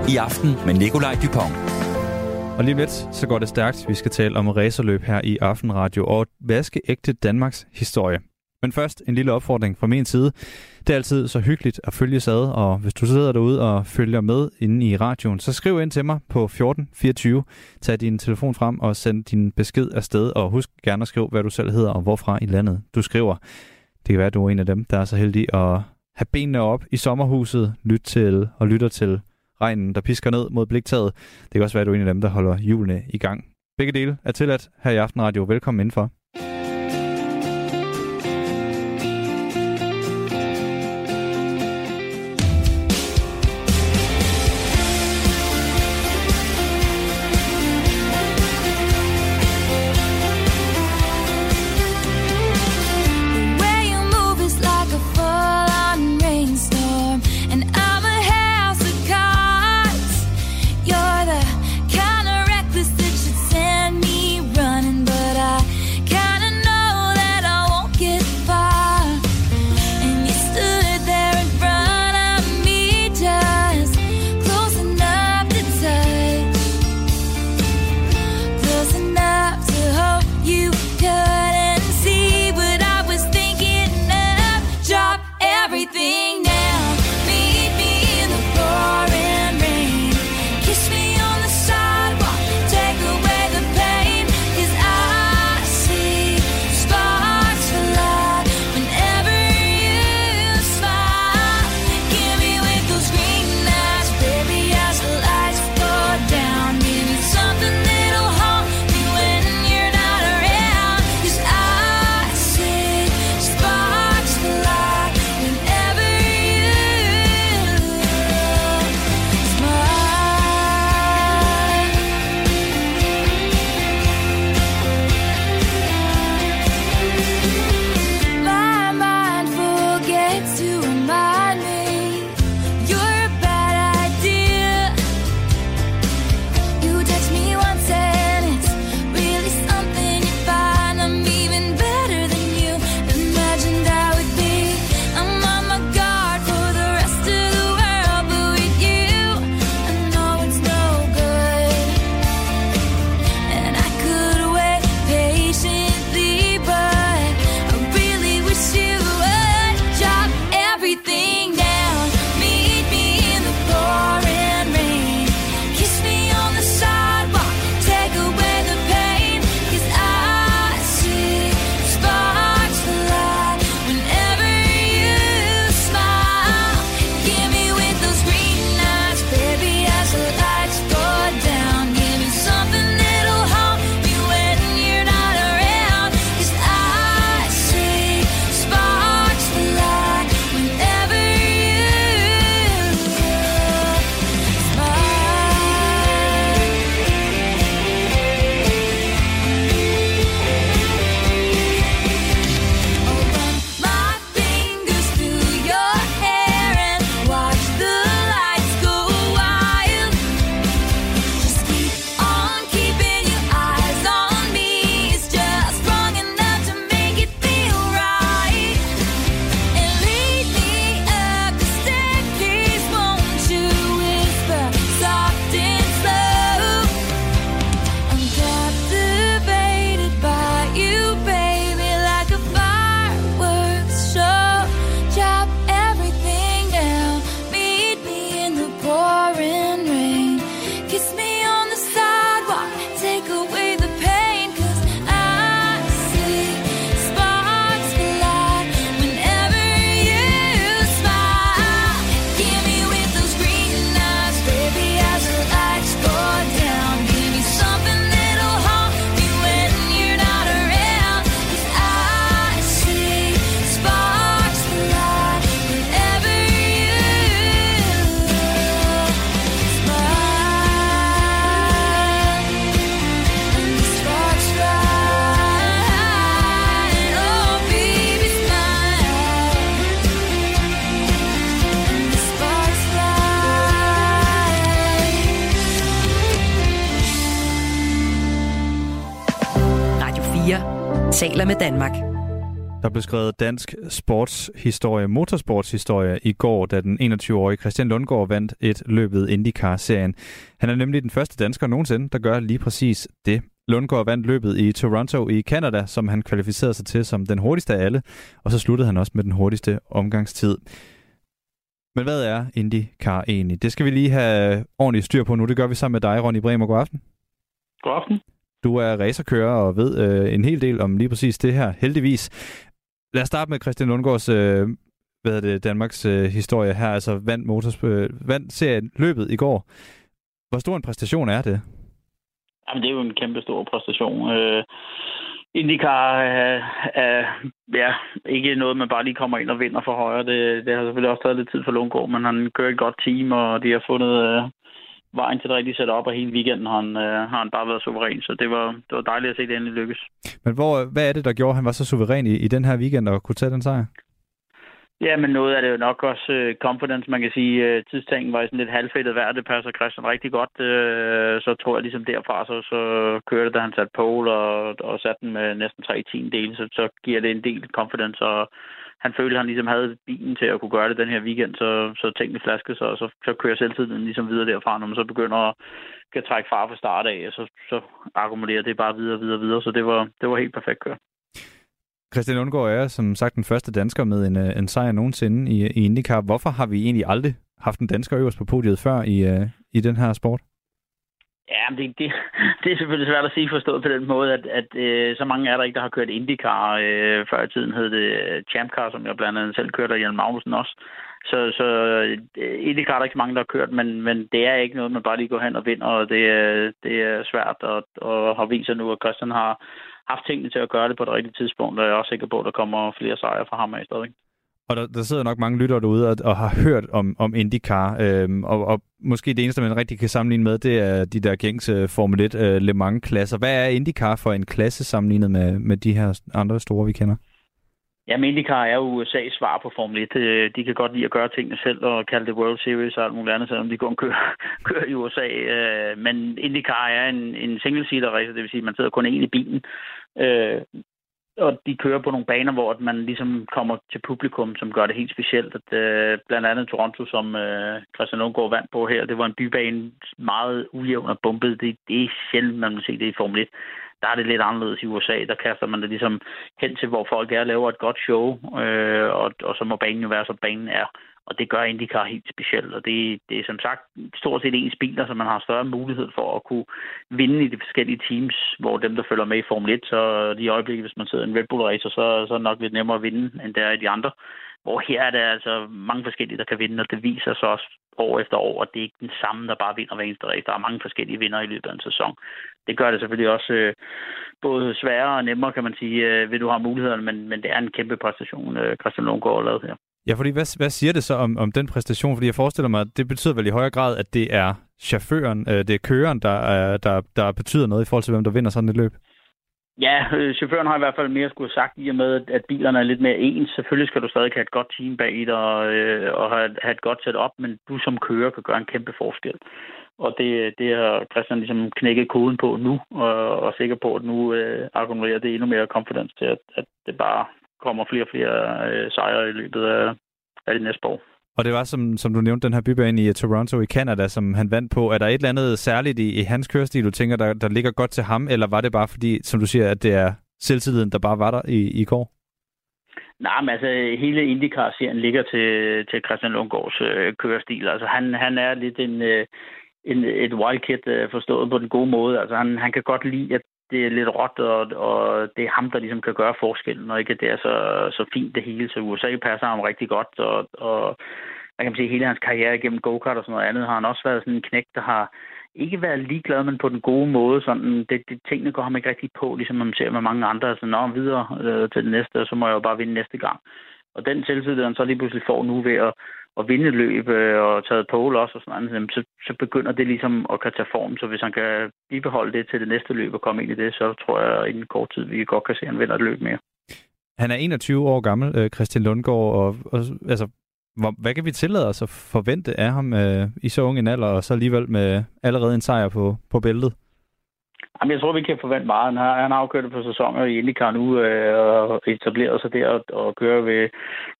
I aften med Nikolaj Dupont. Og lige lidt, så går det stærkt. Vi skal tale om racerløb her i Aftenradio og vaskeægte Danmarks historie. Men først en lille opfordring fra min side. Det er altid så hyggeligt at følge sad, og hvis du sidder derude og følger med inde i radioen, så skriv ind til mig på 1424. Tag din telefon frem og send din besked afsted, og husk gerne at skrive, hvad du selv hedder og hvorfra i landet du skriver. Det kan være, at du er en af dem, der er så heldig at have benene op i sommerhuset, lyt til og lytter til regnen, der pisker ned mod bliktaget. Det kan også være, at du er en af dem, der holder julene i gang. Begge dele er tilladt her i Aftenradio. Velkommen indenfor. Med Danmark. Der blev skrevet dansk sportshistorie, motorsportshistorie i går, da den 21-årige Christian Lundgaard vandt et løbet IndyCar-serien. Han er nemlig den første dansker nogensinde, der gør lige præcis det. Lundgaard vandt løbet i Toronto i Canada, som han kvalificerede sig til som den hurtigste af alle, og så sluttede han også med den hurtigste omgangstid. Men hvad er IndyCar egentlig? Det skal vi lige have ordentligt styr på nu. Det gør vi sammen med dig, Ronny Bremer. God aften. God aften. Du er racerkører og ved øh, en hel del om lige præcis det her, heldigvis. Lad os starte med Christian Lundgaards øh, hvad er det, Danmarks øh, historie her. Altså vandt, motors, øh, vandt serien løbet i går. Hvor stor en præstation er det? Jamen, det er jo en kæmpe stor præstation. Øh, IndyCar er, er ja, ikke noget, man bare lige kommer ind og vinder for højre. Det, det har selvfølgelig også taget lidt tid for Lundgaard, men han kører et godt team, og de har fundet øh, vejen til det rigtige setup, og hele weekenden har han, øh, har han bare været suveræn. Så det var, det var dejligt at se, det endelig lykkes. Men hvor, hvad er det, der gjorde, at han var så suveræn i, i den her weekend og kunne tage den sejr? Ja, men noget af det jo nok også uh, confidence, man kan sige. Uh, tidstængen var sådan lidt halvfedtet værd, det passer Christian rigtig godt. Uh, så tror jeg ligesom derfra, så, så kørte da han satte pole og, og satte den med næsten tre dele, så, så giver det en del confidence, og han følte, at han ligesom havde bilen til at kunne gøre det den her weekend, så, så tingene flaskede sig, og så, så kører selvtiden ligesom videre derfra, når man så begynder at kan trække far fra start af, så, så akkumulerer det bare videre, videre, videre, så det var, det var helt perfekt kør. Christian Lundgaard er som sagt den første dansker med en, øh, en sejr nogensinde i, i IndyCar. Hvorfor har vi egentlig aldrig haft en dansker øverst på podiet før i, øh, i den her sport? Ja, men det, det, det er selvfølgelig svært at sige forstået på den måde, at, at øh, så mange er der ikke, der har kørt IndyCar. Øh, før i tiden hed det Champcar, som jeg blandt andet selv kørte, og Jan Magnussen også. Så, så øh, IndyCar er der ikke så mange, der har kørt, men, men det er ikke noget, man bare lige går hen og vinder, og det, det er svært, og, og har vist sig nu, at Christian har, haft tingene til at gøre det på det rigtige tidspunkt, og jeg er også sikker på, at der kommer flere sejre fra ham af stadig. Og der, der sidder nok mange lyttere derude og, og har hørt om, om IndyCar, øhm, og, og måske det eneste, man rigtig kan sammenligne med, det er de der gængse øh, Formel 1 øh, Le Mans-klasser. Hvad er IndyCar for en klasse sammenlignet med, med de her andre store, vi kender? Ja, men IndyCar er jo USA's svar på Formel 1. Øh, de kan godt lide at gøre tingene selv og kalde det World Series og alt muligt andet, selvom de kun kører, <laughs> kører i USA. Øh, men IndyCar er en, en single-seater racer, det vil sige, at man sidder kun én i bilen. Og de kører på nogle baner, hvor man ligesom kommer til publikum, som gør det helt specielt. At, øh, blandt andet Toronto, som øh, Christian Lundgaard vandt på her, det var en bybane meget ujævn og bumpet. Det, det er sjældent, man må se det i Formel 1 der er det lidt anderledes i USA. Der kaster man det ligesom hen til, hvor folk er og laver et godt show, øh, og, og så må banen jo være, så banen er. Og det gør IndyCar helt specielt, og det, det er som sagt stort set ens biler, så man har større mulighed for at kunne vinde i de forskellige teams, hvor dem, der følger med i Formel 1, så de øjeblikke, hvis man sidder i en Red Bull racer, så, så er det nok lidt nemmere at vinde, end det er i de andre. Hvor her er der altså mange forskellige, der kan vinde, og det viser sig også år efter år, at det er ikke den samme, der bare vinder hver eneste race. Der er mange forskellige vinder i løbet af en sæson. Det gør det selvfølgelig også øh, både sværere og nemmere, kan man sige, øh, ved du har mulighederne, men, men det er en kæmpe præstation, øh, Christian Lundgaard har lavet her. Ja, fordi hvad, hvad siger det så om, om den præstation? Fordi jeg forestiller mig, at det betyder vel i højere grad, at det er chaufføren, øh, det er køreren, der, øh, der, der betyder noget i forhold til, hvem der vinder sådan et løb? Ja, øh, chaufføren har i hvert fald mere skulle have sagt i og med, at bilerne er lidt mere ens. Selvfølgelig skal du stadig have et godt team bag dig og, øh, og have, have et godt setup, men du som kører kan gøre en kæmpe forskel. Og det, det har Christian ligesom knækket koden på nu, og, og er sikker på, at nu øh, akkumulerer det endnu mere confidence til, at, at det bare kommer flere og flere øh, sejre i løbet af, af det næste år. Og det var, som, som du nævnte, den her bybane i øh, Toronto i Canada, som han vandt på. Er der et eller andet særligt i, i hans kørestil, du tænker, der, der ligger godt til ham? Eller var det bare fordi, som du siger, at det er selvtilliden, der bare var der i, i går? Nej, men altså hele IndyCar-serien ligger til, til Christian Lundgaards øh, kørestil. Altså han, han er lidt en, øh, en, et wildcat øh, forstået på den gode måde. Altså han, han kan godt lide, at det er lidt råt, og, og det er ham, der ligesom kan gøre forskellen, og ikke at det er så, så fint det hele. Så USA passer ham rigtig godt, og, og jeg kan sige, hele hans karriere gennem go-kart og sådan noget andet, har han også været sådan en knæk, der har ikke været ligeglad, men på den gode måde. Sådan, det, det, tingene går ham ikke rigtig på, ligesom man ser med mange andre. Altså, nå, videre øh, til det næste, og så må jeg jo bare vinde næste gang. Og den selvtid, han så lige pludselig får nu ved at, at vinde løb øh, og taget pole også, og sådan noget, så, så begynder det ligesom at kan tage form. Så hvis han kan bibeholde det til det næste løb og komme ind i det, så tror jeg, at inden kort tid, vi godt kan se, at han vinder et løb mere. Han er 21 år gammel, øh, Christian Lundgaard, og, og altså, hvor, hvad kan vi tillade os at forvente af ham øh, i så ung en alder, og så alligevel med allerede en sejr på, på bæltet? Jamen, jeg tror, vi kan forvente meget. Han har, han har jo kørt på sæsoner i IndyCar nu, øh, og etableret sig der og, og kører ved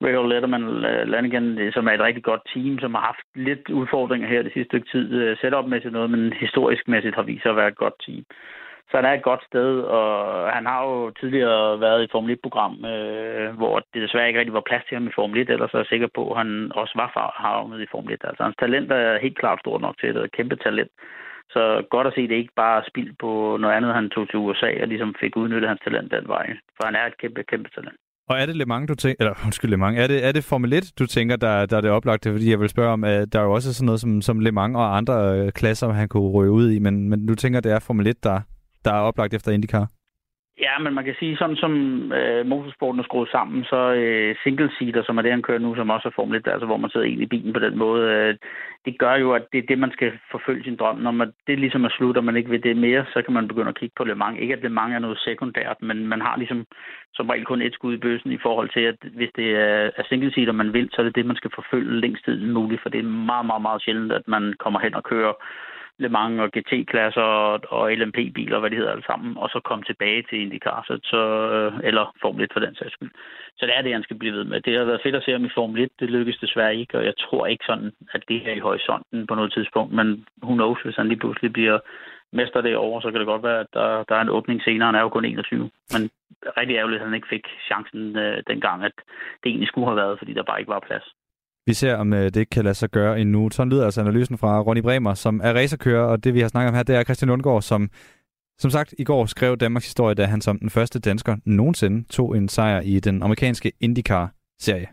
Ray Letterman øh, Lanigan, som er et rigtig godt team, som har haft lidt udfordringer her det sidste stykke tid. Setupmæssigt Setup-mæssigt noget, men historisk mæssigt har vist sig at være et godt team. Så han er et godt sted, og han har jo tidligere været i Formel 1-program, øh, hvor det desværre ikke rigtig var plads til ham i Formel 1, ellers er jeg sikker på, at han også var havnet i Formel 1. Altså hans talent er helt klart stort nok til det, et kæmpe talent. Så godt at se, at det ikke bare er spild på noget andet, han tog til USA og ligesom fik udnyttet hans talent den vej. For han er et kæmpe, kæmpe talent. Og er det Le Mans, du tænker, eller <laughs> undskyld Le Mans, er det, er det Formel 1, du tænker, der, der er det oplagte? Fordi jeg vil spørge om, at der er jo også sådan noget som, som Le Mans og andre øh, klasser, han kunne røge ud i, men, men du tænker, det er Formel 1, der, der er oplagt efter IndyCar? Ja, men man kan sige, sådan som øh, motorsporten er skruet sammen, så øh, single-seater, som er det, han kører nu, som også er Formel 1, altså hvor man sidder ind i bilen på den måde, øh, det gør jo, at det er det, man skal forfølge sin drøm. Når man, det ligesom er slut, og man ikke vil det mere, så kan man begynde at kigge på Le Mans. Ikke at Le Mans er noget sekundært, men man har ligesom som regel kun et skud i bøssen i forhold til, at hvis det er, er single-seater, man vil, så er det det, man skal forfølge længst tid muligt, for det er meget, meget, meget sjældent, at man kommer hen og kører Le Mans og GT-klasser og, og LMP-biler, hvad det hedder alle sammen, og så komme tilbage til IndyCar, så, så, øh, eller Formel 1 for den sags skyld. Så det er det, han skal blive ved med. Det har været fedt at se ham i Formel 1, det lykkedes desværre ikke, og jeg tror ikke sådan, at det er i horisonten på noget tidspunkt, men hun knows, hvis han lige pludselig bliver mester derovre, så kan det godt være, at der, der er en åbning senere. Han er jo kun 21. Men rigtig ærgerligt, at han ikke fik chancen øh, dengang, at det egentlig skulle have været, fordi der bare ikke var plads. Vi ser, om øh, det ikke kan lade sig gøre endnu. Sådan lyder altså analysen fra Ronny Bremer, som er racerkører, og det vi har snakket om her, det er Christian Lundgaard, som som sagt i går skrev Danmarks historie, da han som den første dansker nogensinde tog en sejr i den amerikanske IndyCar-serie.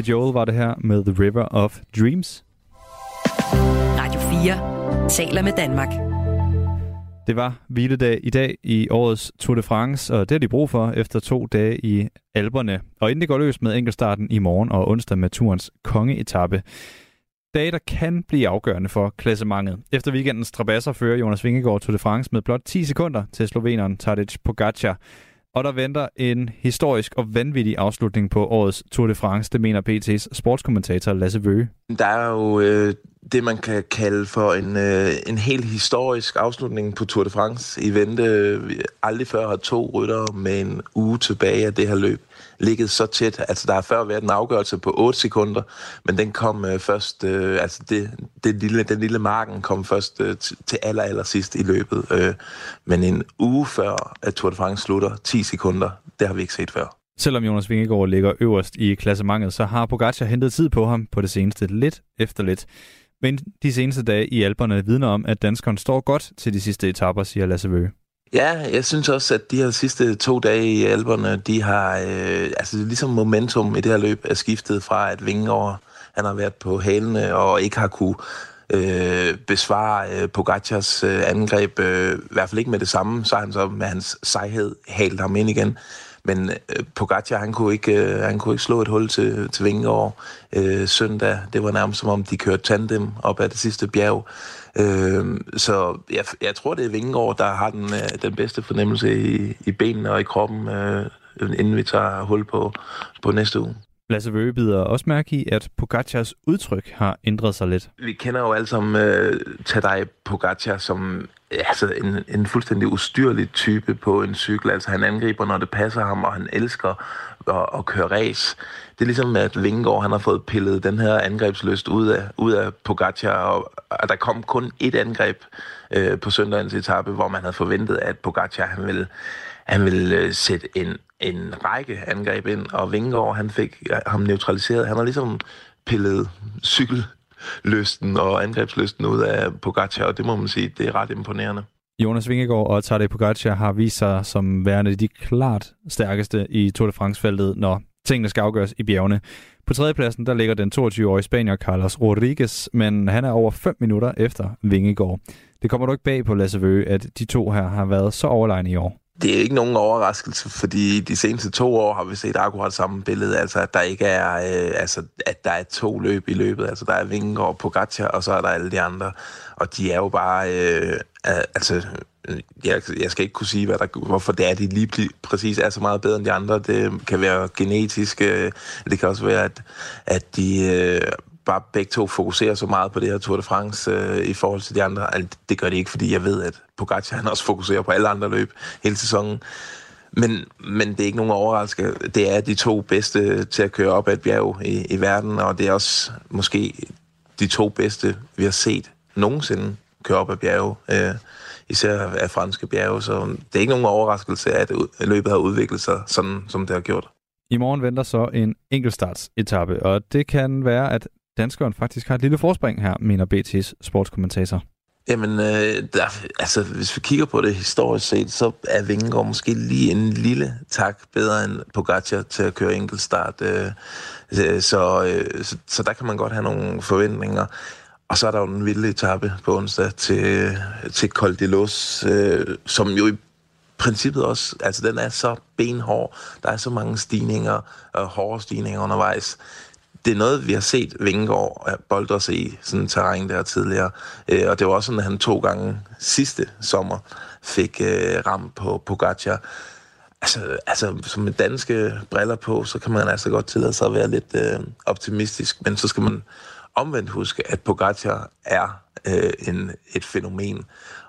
Billy Joel var det her med The River of Dreams. Radio 4 taler med Danmark. Det var hviledag i dag i årets Tour de France, og det har de brug for efter to dage i Alperne. Og inden det går løs med enkeltstarten i morgen og onsdag med turens kongeetappe. Dage, der kan blive afgørende for klassementet. Efter weekendens strabasser fører Jonas Vingegaard Tour de France med blot 10 sekunder til sloveneren Tadej Pogacar. Og der venter en historisk og vanvittig afslutning på årets Tour de France, det mener PT's sportskommentator Lasse Vøge. Der er jo øh, det, man kan kalde for en, øh, en helt historisk afslutning på Tour de France. I vente øh, aldrig før har to ryttere med en uge tilbage af det her løb ligget så tæt. Altså, der har før været en afgørelse på 8 sekunder, men den kom øh, først, øh, altså det, det lille, den lille marken kom først øh, til aller, aller sidst i løbet. Øh, men en uge før, at Tour de France slutter, 10 sekunder, det har vi ikke set før. Selvom Jonas Vingegaard ligger øverst i klassementet, så har Pogacar hentet tid på ham på det seneste lidt efter lidt. Men de seneste dage i Alperne vidner om, at danskeren står godt til de sidste etapper, siger Lasse Vøge. Ja, jeg synes også, at de her sidste to dage i alberne, de har, øh, altså ligesom momentum i det her løb er skiftet fra, at Vingegaard, han har været på hælene og ikke har kunne øh, besvare øh, Pogacars øh, angreb, øh, i hvert fald ikke med det samme, så han så med hans sejhed helt ham ind igen. Men øh, Pogacar, han kunne, ikke, øh, han kunne ikke slå et hul til, til Vingegaard øh, søndag. Det var nærmest som om, de kørte tandem op ad det sidste bjerg. Øh, så jeg, jeg tror, det er Vingegaard, der har den, øh, den bedste fornemmelse i, i benene og i kroppen, øh, inden vi tager hul på, på næste uge. Lasse Vøge bider også mærke i, at Pogacars udtryk har ændret sig lidt. Vi kender jo alle sammen uh, Tadej Pogacar som altså en, en fuldstændig ustyrlig type på en cykel. Altså han angriber, når det passer ham, og han elsker at, at køre race. Det er ligesom, at Vingegaard han har fået pillet den her angrebsløst ud af, ud af Pogacar, og, og der kom kun et angreb øh, på søndagens etape, hvor man havde forventet, at Pogacar han ville, han ville øh, sætte en, en række angreb ind, og Vingegaard han fik ham neutraliseret. Han har ligesom pillet cykellysten og angrebslysten ud af Pogacar, og det må man sige, det er ret imponerende. Jonas Vingegaard og Tadej Pogacar har vist sig som værende de klart stærkeste i Tour de France-feltet, når tingene skal afgøres i bjergene. På tredjepladsen der ligger den 22-årige spanier Carlos Rodriguez, men han er over 5 minutter efter Vingegaard. Det kommer du ikke bag på Lasse Vøge, at de to her har været så overlegne i år. Det er ikke nogen overraskelse, fordi de seneste to år har vi set akkurat samme billede, altså at der ikke er, øh, altså at der er to løb i løbet, altså der er Vingegaard på Pogacar, og så er der alle de andre, og de er jo bare, øh, altså øh, jeg, jeg skal ikke kunne sige, hvad der, hvorfor det er, de lige præcis er så meget bedre end de andre. Det kan være genetisk, øh, det kan også være, at, at de øh, bare begge to fokuserer så meget på det her Tour de France øh, i forhold til de andre. Altså, det gør det ikke, fordi jeg ved, at Pogacar han også fokuserer på alle andre løb hele sæsonen. Men, men det er ikke nogen overraskelse. Det er de to bedste til at køre op ad et bjerg i, i verden, og det er også måske de to bedste, vi har set nogensinde køre op ad bjerge. Øh, især af franske bjerge, så det er ikke nogen overraskelse, at løbet har udviklet sig sådan, som det har gjort. I morgen venter så en enkeltstartsetappe, og det kan være, at danskeren faktisk har et lille forspring her, mener BT's sportskommentator. Jamen, øh, der, altså, hvis vi kigger på det historisk set, så er Vingegaard måske lige en lille tak bedre end Pogacar til at køre enkeltstart. Øh, øh, så, øh, så, så der kan man godt have nogle forventninger. Og så er der jo den vilde etape på onsdag til, til Col de Los, øh, som jo i princippet også, altså den er så benhård. Der er så mange stigninger, øh, hårde stigninger undervejs. Det er noget, vi har set Vingegaard boldre sig i sådan en terræn der tidligere. Øh, og det var også sådan, at han to gange sidste sommer fik øh, ramt på Pogacar. Altså, altså, som med danske briller på, så kan man altså godt tillade sig at være lidt øh, optimistisk, men så skal man omvendt huske, at Pogacar er øh, en, et fænomen,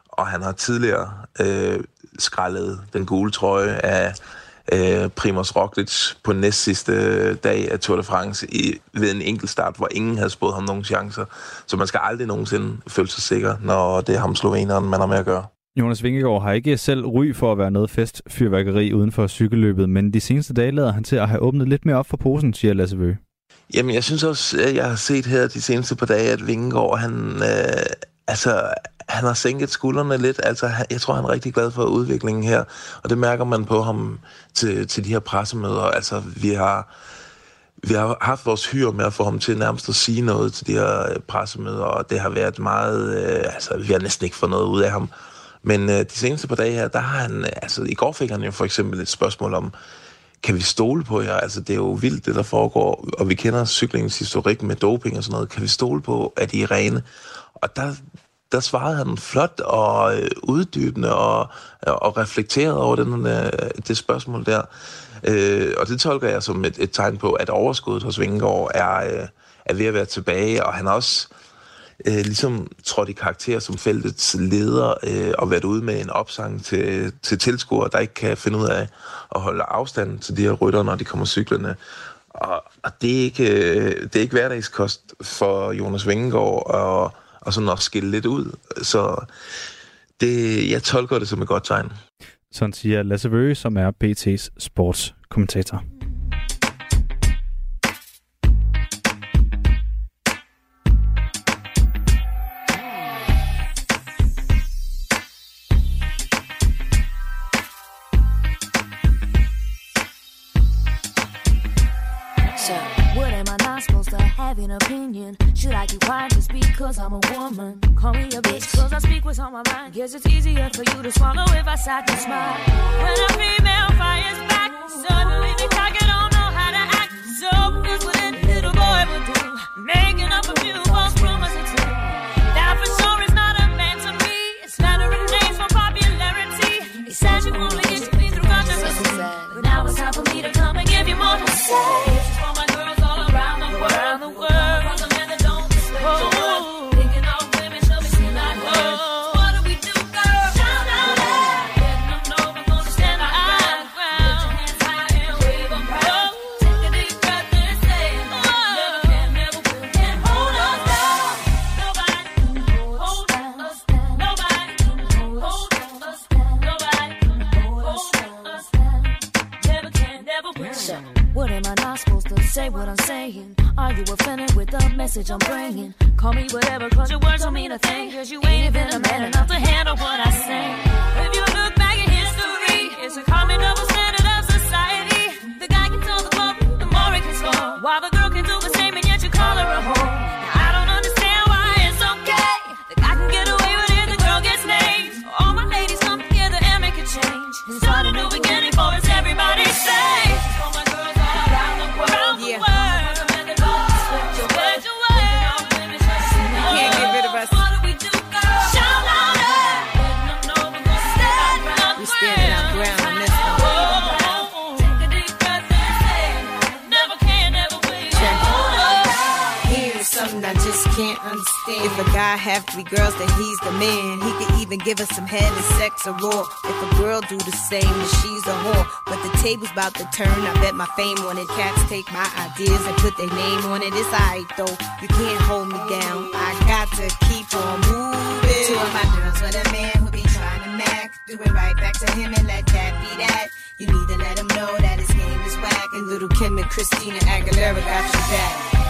og han har tidligere øh, skrællet den gule trøje af øh, Primoz Roglic på næst sidste dag af Tour de France i, ved en enkelt start, hvor ingen havde spået ham nogen chancer. Så man skal aldrig nogensinde føle sig sikker, når det er ham sloveneren, man har med at gøre. Jonas Vingegaard har ikke selv ry for at være noget festfyrværkeri uden for cykelløbet, men de seneste dage lader han til at have åbnet lidt mere op for posen, siger Lasse Vøge. Jamen, jeg synes også, at jeg har set her de seneste par dage, at Vingegaard, han, øh, altså, han har sænket skuldrene lidt. Altså, jeg tror, han er rigtig glad for udviklingen her, og det mærker man på ham til, til de her pressemøder. Altså, vi har vi har haft vores hyre med at få ham til nærmest at sige noget til de her øh, pressemøder, og det har været meget... Øh, altså, vi har næsten ikke fået noget ud af ham. Men øh, de seneste par dage her, der har han... Øh, altså, i går fik han jo for eksempel et spørgsmål om, kan vi stole på jer? Altså, det er jo vildt, det der foregår, og vi kender cyklingens historik med doping og sådan noget. Kan vi stole på, at I er rene? Og der, der svarede han flot og øh, uddybende og, øh, og reflekteret over den, øh, det spørgsmål der. Øh, og det tolker jeg som et, et tegn på, at overskuddet hos Vingegaard er, øh, er ved at være tilbage, og han har også øh, ligesom trådt i karakter som feltets leder øh, og været ude med en opsang til, til tilskuere, der ikke kan finde ud af at holde afstand til de her rytter, når de kommer cyklerne. Og, og det, er ikke, øh, det er ikke hverdagskost for Jonas Vingegaard og, og sådan at skille lidt ud. Så det, jeg tolker det som et godt tegn. Sådan siger Lasse Vøge, som er BT's sportskommentator. So, what am I not supposed to have an opinion? Should I keep quiet because I'm a woman? Call me a bitch cause I speak what's on my mind. Guess it's easier for you to swallow if I sat and smile. When a female fires back, suddenly the target don't know how to act. So here's what a little boy would do. Making up a few false promises. That for sure is not a man to me. It's flattering names for popularity. He says you only get to me through controversy. But now it's time for me to come and give you more to say. Say what I'm saying? Are you offended with the message I'm bringing? Call me whatever, cause your words don't mean a thing. Cause you ain't a guy have three girls, then he's the man. He could even give us some head and sex or raw. If a girl do the same, then she's a whore. But the table's about to turn. I bet my fame wanted cats take my ideas and put their name on it. It's alright though. You can't hold me down. I got to keep on moving. Two of my girls with a man who be trying to mac. Do it right back to him and let that be that. You need to let him know that his game is whack. And little Kim and Christina Aguilera got your back.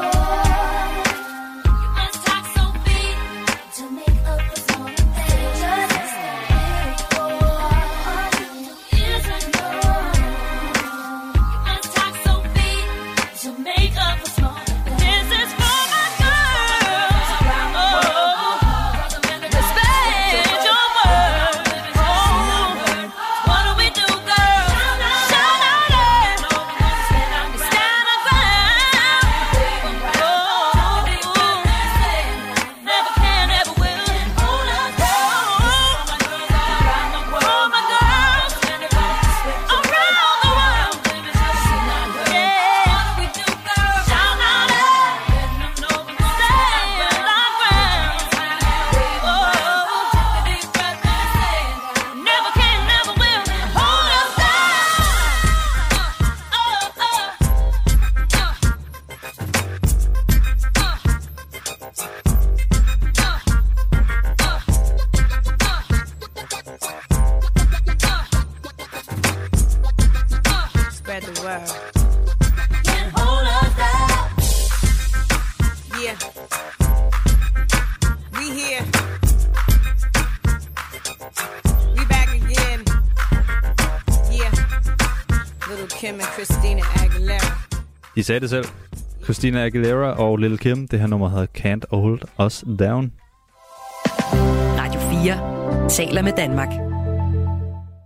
Oh. Sagde det selv. Christina Aguilera og Lil Kim. Det her nummer hedder Can't Hold Us Down. Radio 4 taler med Danmark.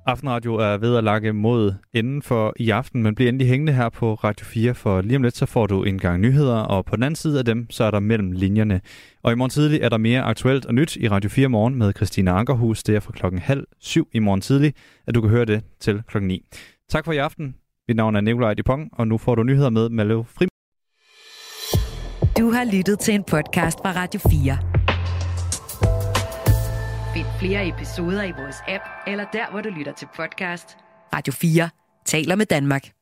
Aftenradio er ved at lage mod inden for i aften, men bliver endelig hængende her på Radio 4, for lige om lidt så får du en gang nyheder, og på den anden side af dem, så er der mellem linjerne. Og i morgen tidlig er der mere aktuelt og nyt i Radio 4 morgen med Christina Ankerhus. Det er fra klokken halv syv i morgen tidlig, at du kan høre det til klokken 9. Tak for i aften. Mit navn er Nikolaj Dupont, og nu får du nyheder med Malo Frim. Du har lyttet til en podcast fra Radio 4. Find flere episoder i vores app, eller der, hvor du lytter til podcast. Radio 4 taler med Danmark.